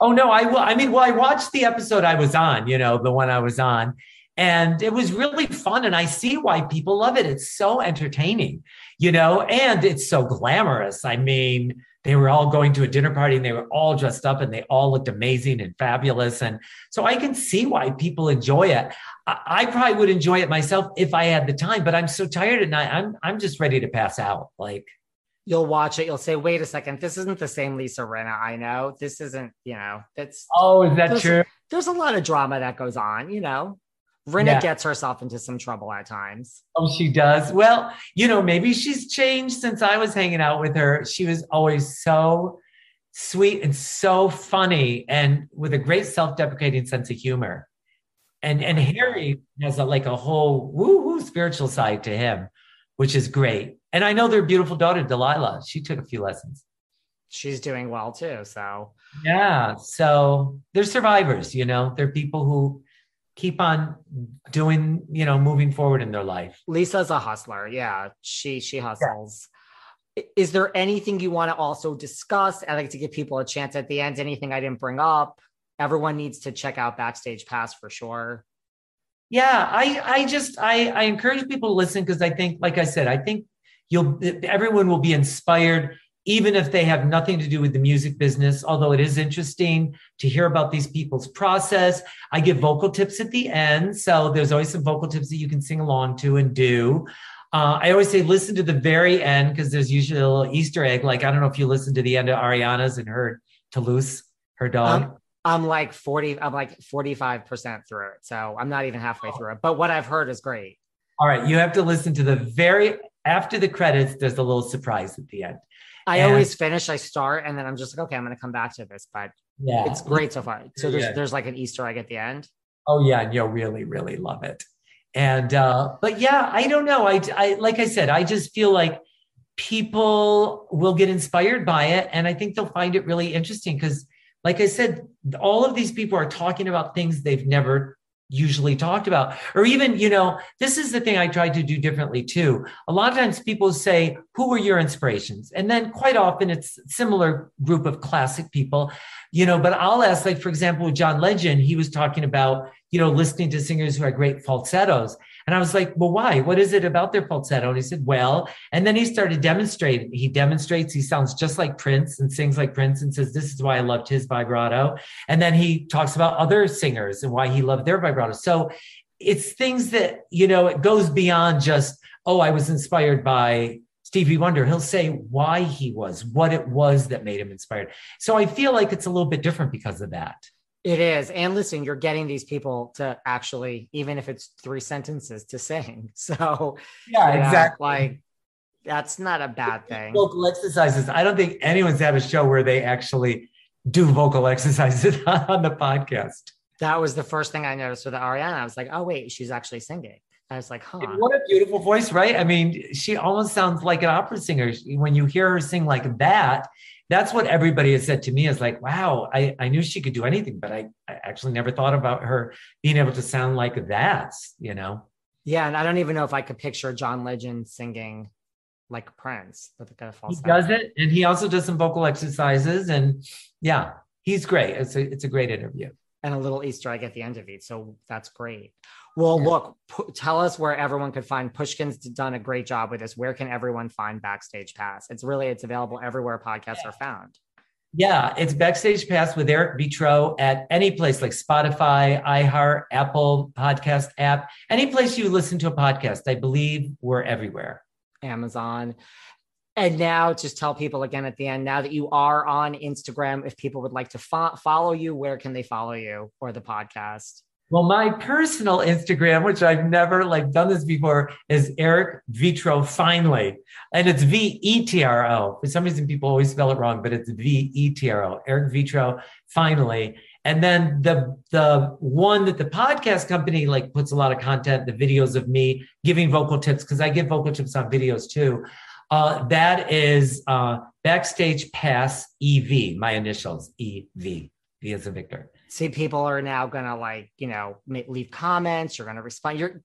oh no i will i mean well i watched the episode i was on you know the one i was on and it was really fun and i see why people love it. It's so entertaining you know and it's so glamorous. I mean they were all going to a dinner party and they were all dressed up and they all looked amazing and fabulous and so i can see why people enjoy it. I, I probably would enjoy it myself if i had the time but i'm so tired at night i'm i'm just ready to pass out like you'll watch it, you'll say, wait a second, this isn't the same Lisa Rinna I know. This isn't, you know, it's oh, is that there's, true? There's a lot of drama that goes on, you know. Rinna yeah. gets herself into some trouble at times. Oh, she does. Well, you know, maybe she's changed since I was hanging out with her. She was always so sweet and so funny and with a great self-deprecating sense of humor. And and Harry has a, like a whole woo-woo spiritual side to him, which is great. And I know their beautiful daughter, Delilah, she took a few lessons. She's doing well too. So, yeah. So they're survivors, you know, they're people who keep on doing, you know, moving forward in their life. Lisa's a hustler. Yeah, she she hustles. Yeah. Is there anything you want to also discuss? I like to give people a chance at the end. Anything I didn't bring up? Everyone needs to check out Backstage Pass for sure. Yeah, I I just I I encourage people to listen because I think, like I said, I think you'll everyone will be inspired even if they have nothing to do with the music business, although it is interesting to hear about these people's process. I give vocal tips at the end. So there's always some vocal tips that you can sing along to and do. Uh, I always say listen to the very end because there's usually a little Easter egg. Like, I don't know if you listened to the end of Ariana's and heard Toulouse, her dog. Um, I'm like 40, I'm like 45% through it. So I'm not even halfway through it. But what I've heard is great. All right. You have to listen to the very after the credits, there's a little surprise at the end. I and, always finish, I start, and then I'm just like, okay, I'm going to come back to this, but yeah, it's great so far. So there's yeah. there's like an Easter egg at the end. Oh yeah, and you'll really really love it. And uh, but yeah, I don't know. I I like I said, I just feel like people will get inspired by it, and I think they'll find it really interesting because, like I said, all of these people are talking about things they've never usually talked about. Or even you know this is the thing i tried to do differently too. A lot of times people say who were your inspirations? And then quite often it's similar group of classic people you know but i'll ask like for example john legend he was talking about you know listening to singers who had great falsettos and I was like, well, why? What is it about their falsetto? And he said, well, and then he started demonstrating. He demonstrates, he sounds just like Prince and sings like Prince and says, this is why I loved his vibrato. And then he talks about other singers and why he loved their vibrato. So it's things that, you know, it goes beyond just, oh, I was inspired by Stevie Wonder. He'll say why he was, what it was that made him inspired. So I feel like it's a little bit different because of that. It is. And listen, you're getting these people to actually, even if it's three sentences, to sing. (laughs) So, yeah, exactly. like, that's not a bad thing. Vocal exercises. I don't think anyone's had a show where they actually do vocal exercises (laughs) on the podcast. That was the first thing I noticed with Ariana. I was like, oh, wait, she's actually singing. I was like, huh. What a beautiful voice, right? I mean, she almost sounds like an opera singer. When you hear her sing like that, that's what everybody has said to me is like, wow, I, I knew she could do anything, but I, I actually never thought about her being able to sound like that, you know? Yeah. And I don't even know if I could picture John Legend singing like Prince with a false. He does it. And he also does some vocal exercises. And yeah, he's great. It's a, it's a great interview. And a little Easter egg at the end of it. So that's great. Well, yeah. look, p- tell us where everyone could find Pushkin's done a great job with this. Where can everyone find Backstage Pass? It's really it's available everywhere podcasts yeah. are found. Yeah, it's Backstage Pass with Eric Vetro at any place like Spotify, iHeart, Apple Podcast app, any place you listen to a podcast. I believe we're everywhere. Amazon. And now, just tell people again at the end. Now that you are on Instagram, if people would like to fo- follow you, where can they follow you or the podcast? Well, my personal Instagram, which I've never like done this before, is Eric Vetro Finally, and it's V E T R O. For some reason, people always spell it wrong, but it's V E T R O. Eric Vetro Finally, and then the the one that the podcast company like puts a lot of content, the videos of me giving vocal tips because I give vocal tips on videos too. Uh, that is uh, Backstage Pass EV, my initials EV, V as a Victor. See people are now gonna like you know leave comments you're gonna respond you're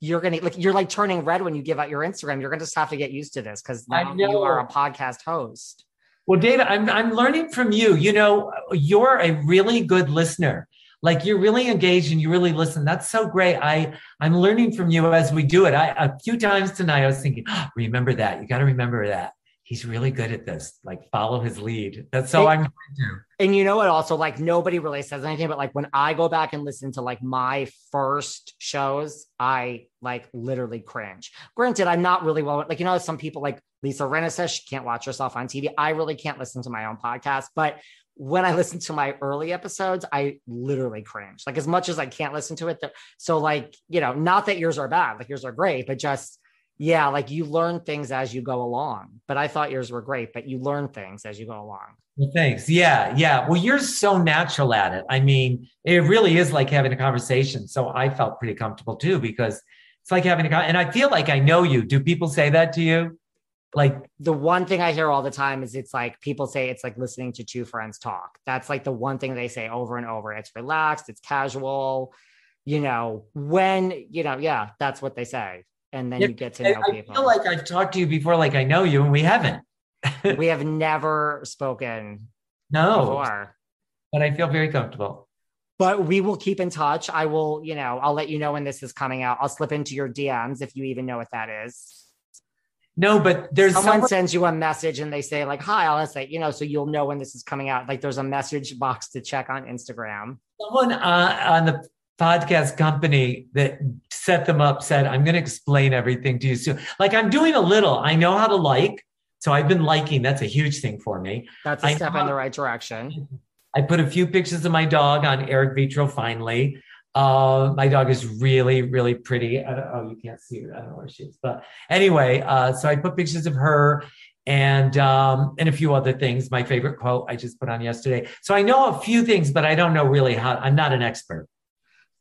you're gonna like you're like turning red when you give out your instagram. You're gonna just have to get used to this because now you are a podcast host. Well david I'm, I'm learning from you. You know you're a really good listener like you're really engaged and you really listen that's so great i i'm learning from you as we do it i a few times tonight i was thinking oh, remember that you got to remember that he's really good at this. Like follow his lead. That's so I'm going to. And you know what? Also, like nobody really says anything, but like when I go back and listen to like my first shows, I like literally cringe. Granted, I'm not really well, like you know, some people like Lisa Rinna says she can't watch herself on TV. I really can't listen to my own podcast, but when I listen to my early episodes, I literally cringe. Like as much as I can't listen to it. So like, you know, not that yours are bad, like yours are great, but just yeah, like you learn things as you go along. But I thought yours were great, but you learn things as you go along. Well, thanks. Yeah, yeah. Well, you're so natural at it. I mean, it really is like having a conversation. So I felt pretty comfortable too because it's like having a and I feel like I know you. Do people say that to you? Like the one thing I hear all the time is it's like people say it's like listening to two friends talk. That's like the one thing they say over and over. It's relaxed, it's casual you know, when, you know, yeah, that's what they say. And then Yeah, you get to know I, I people. feel like I've talked to you before, like I know you, and we haven't. we (laughs) have never spoken No, before. but I feel very comfortable. But we will keep in touch. I will, you know, I'll let you know when this is coming out. I'll slip into your DMs if you even know what that is. No, but there's Someone someone. sends you a message and they say, like, hi, I'll say, you know, so you'll know when this is coming out. Like there's a message box to check on Instagram. someone uh, on the podcast company that set them up said, I'm going to explain everything to you soon. Like I'm doing a little, I know how to like. So I've been liking. That's a huge thing for me. That's a I step in the right direction. I put a few pictures of my dog on Eric Vetro finally. Uh, my dog is really, really pretty. Oh, you can't see her. I don't know where she is. But anyway, uh, so I put pictures of her and um, and a few other things. My favorite quote I just put on yesterday. So I know a few things, but I don't know really how. I'm not an expert.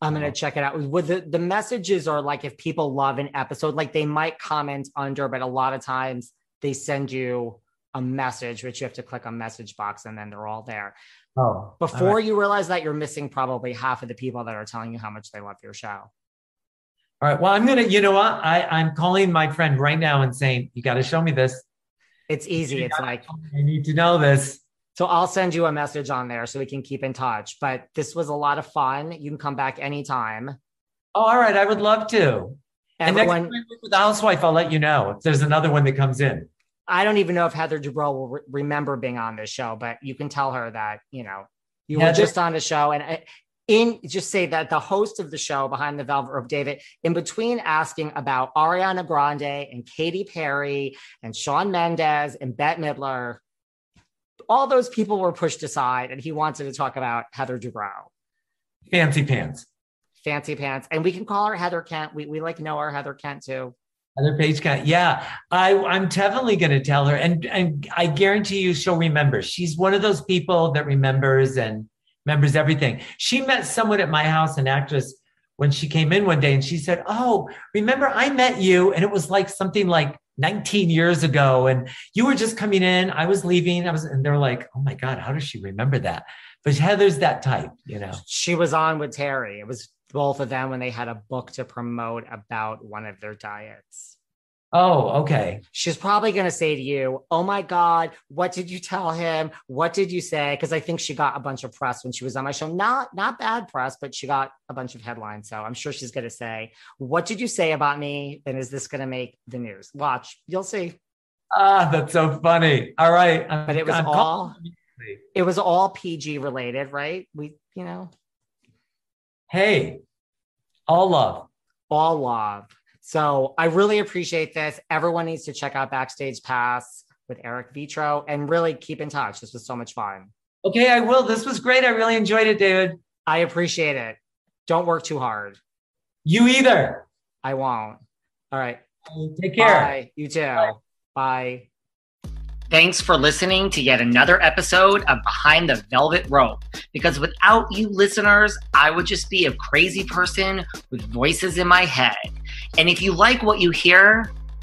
I'm gonna check it out. With the, the messages are like if people love an episode, like they might comment under, but a lot of times they send you a message, which you have to click on message box and then they're all there. Oh, Before right. you realize that you're missing probably half of the people that are telling you how much they love your show. All right. Well, I'm gonna. You know what? I I'm calling my friend right now and saying you got to show me this. It's easy. It's like I need to know this. so I'll send you a message on there so we can keep in touch. But this was a lot of fun. You can come back anytime. Oh, all right. I would love to. And next time Everyone, I work with the housewife, I'll let you know if there's another one that comes in. I don't even know if Heather Dubrow will re- remember being on this show, but you can tell her that, you know, you were just on the show. And I- in just say that the host of the show behind the velvet rope, David, in between asking about Ariana Grande and Katy Perry and Shawn Mendes and Bette Midler, all those people were pushed aside and he wanted to talk about Heather Dubrow. Fancy pants. Fancy pants. And we can call her Heather Kent. We, we like know her Heather Kent too. Heather Paige Kent. Yeah, I, I'm definitely going to tell her, and and I guarantee you she'll remember. She's one of those people that remembers and remembers everything. She met someone at my house, an actress, when she came in one day, and she said, "Oh, remember I met you, and it was like something like 19 years ago, and you were just coming in. I was leaving. I was, and they're like, "Oh my God, how does she remember that?" But Heather's that type, you know. She was on with Terry. It was both of them when they had a book to promote about one of their diets. Oh, okay. She's probably going to say to you, Oh my God, what did you tell him? What did you say? Because I think she got a bunch of press when she was on my show. Not, not bad press, but she got a bunch of headlines. So I'm sure she's going to say, What did you say about me? And is this going to make the news? Watch, you'll see. Ah, that's so funny. All right, But it was I'm all- It was all PG related, right? We, you know, Hey, all love. all love. So I really appreciate this. Everyone needs to check out Backstage Pass with Eric Vetro and really keep in touch. This was so much fun. Okay, I will. This was great. I really enjoyed it, David. I appreciate it. Don't work too hard. You either. I won't. All right. Take care. Bye. You too. Bye. Thanks for listening to yet another episode of Behind the Velvet Rope. Because without you listeners, I would just be a crazy person with voices in my head. And if you like what you hear,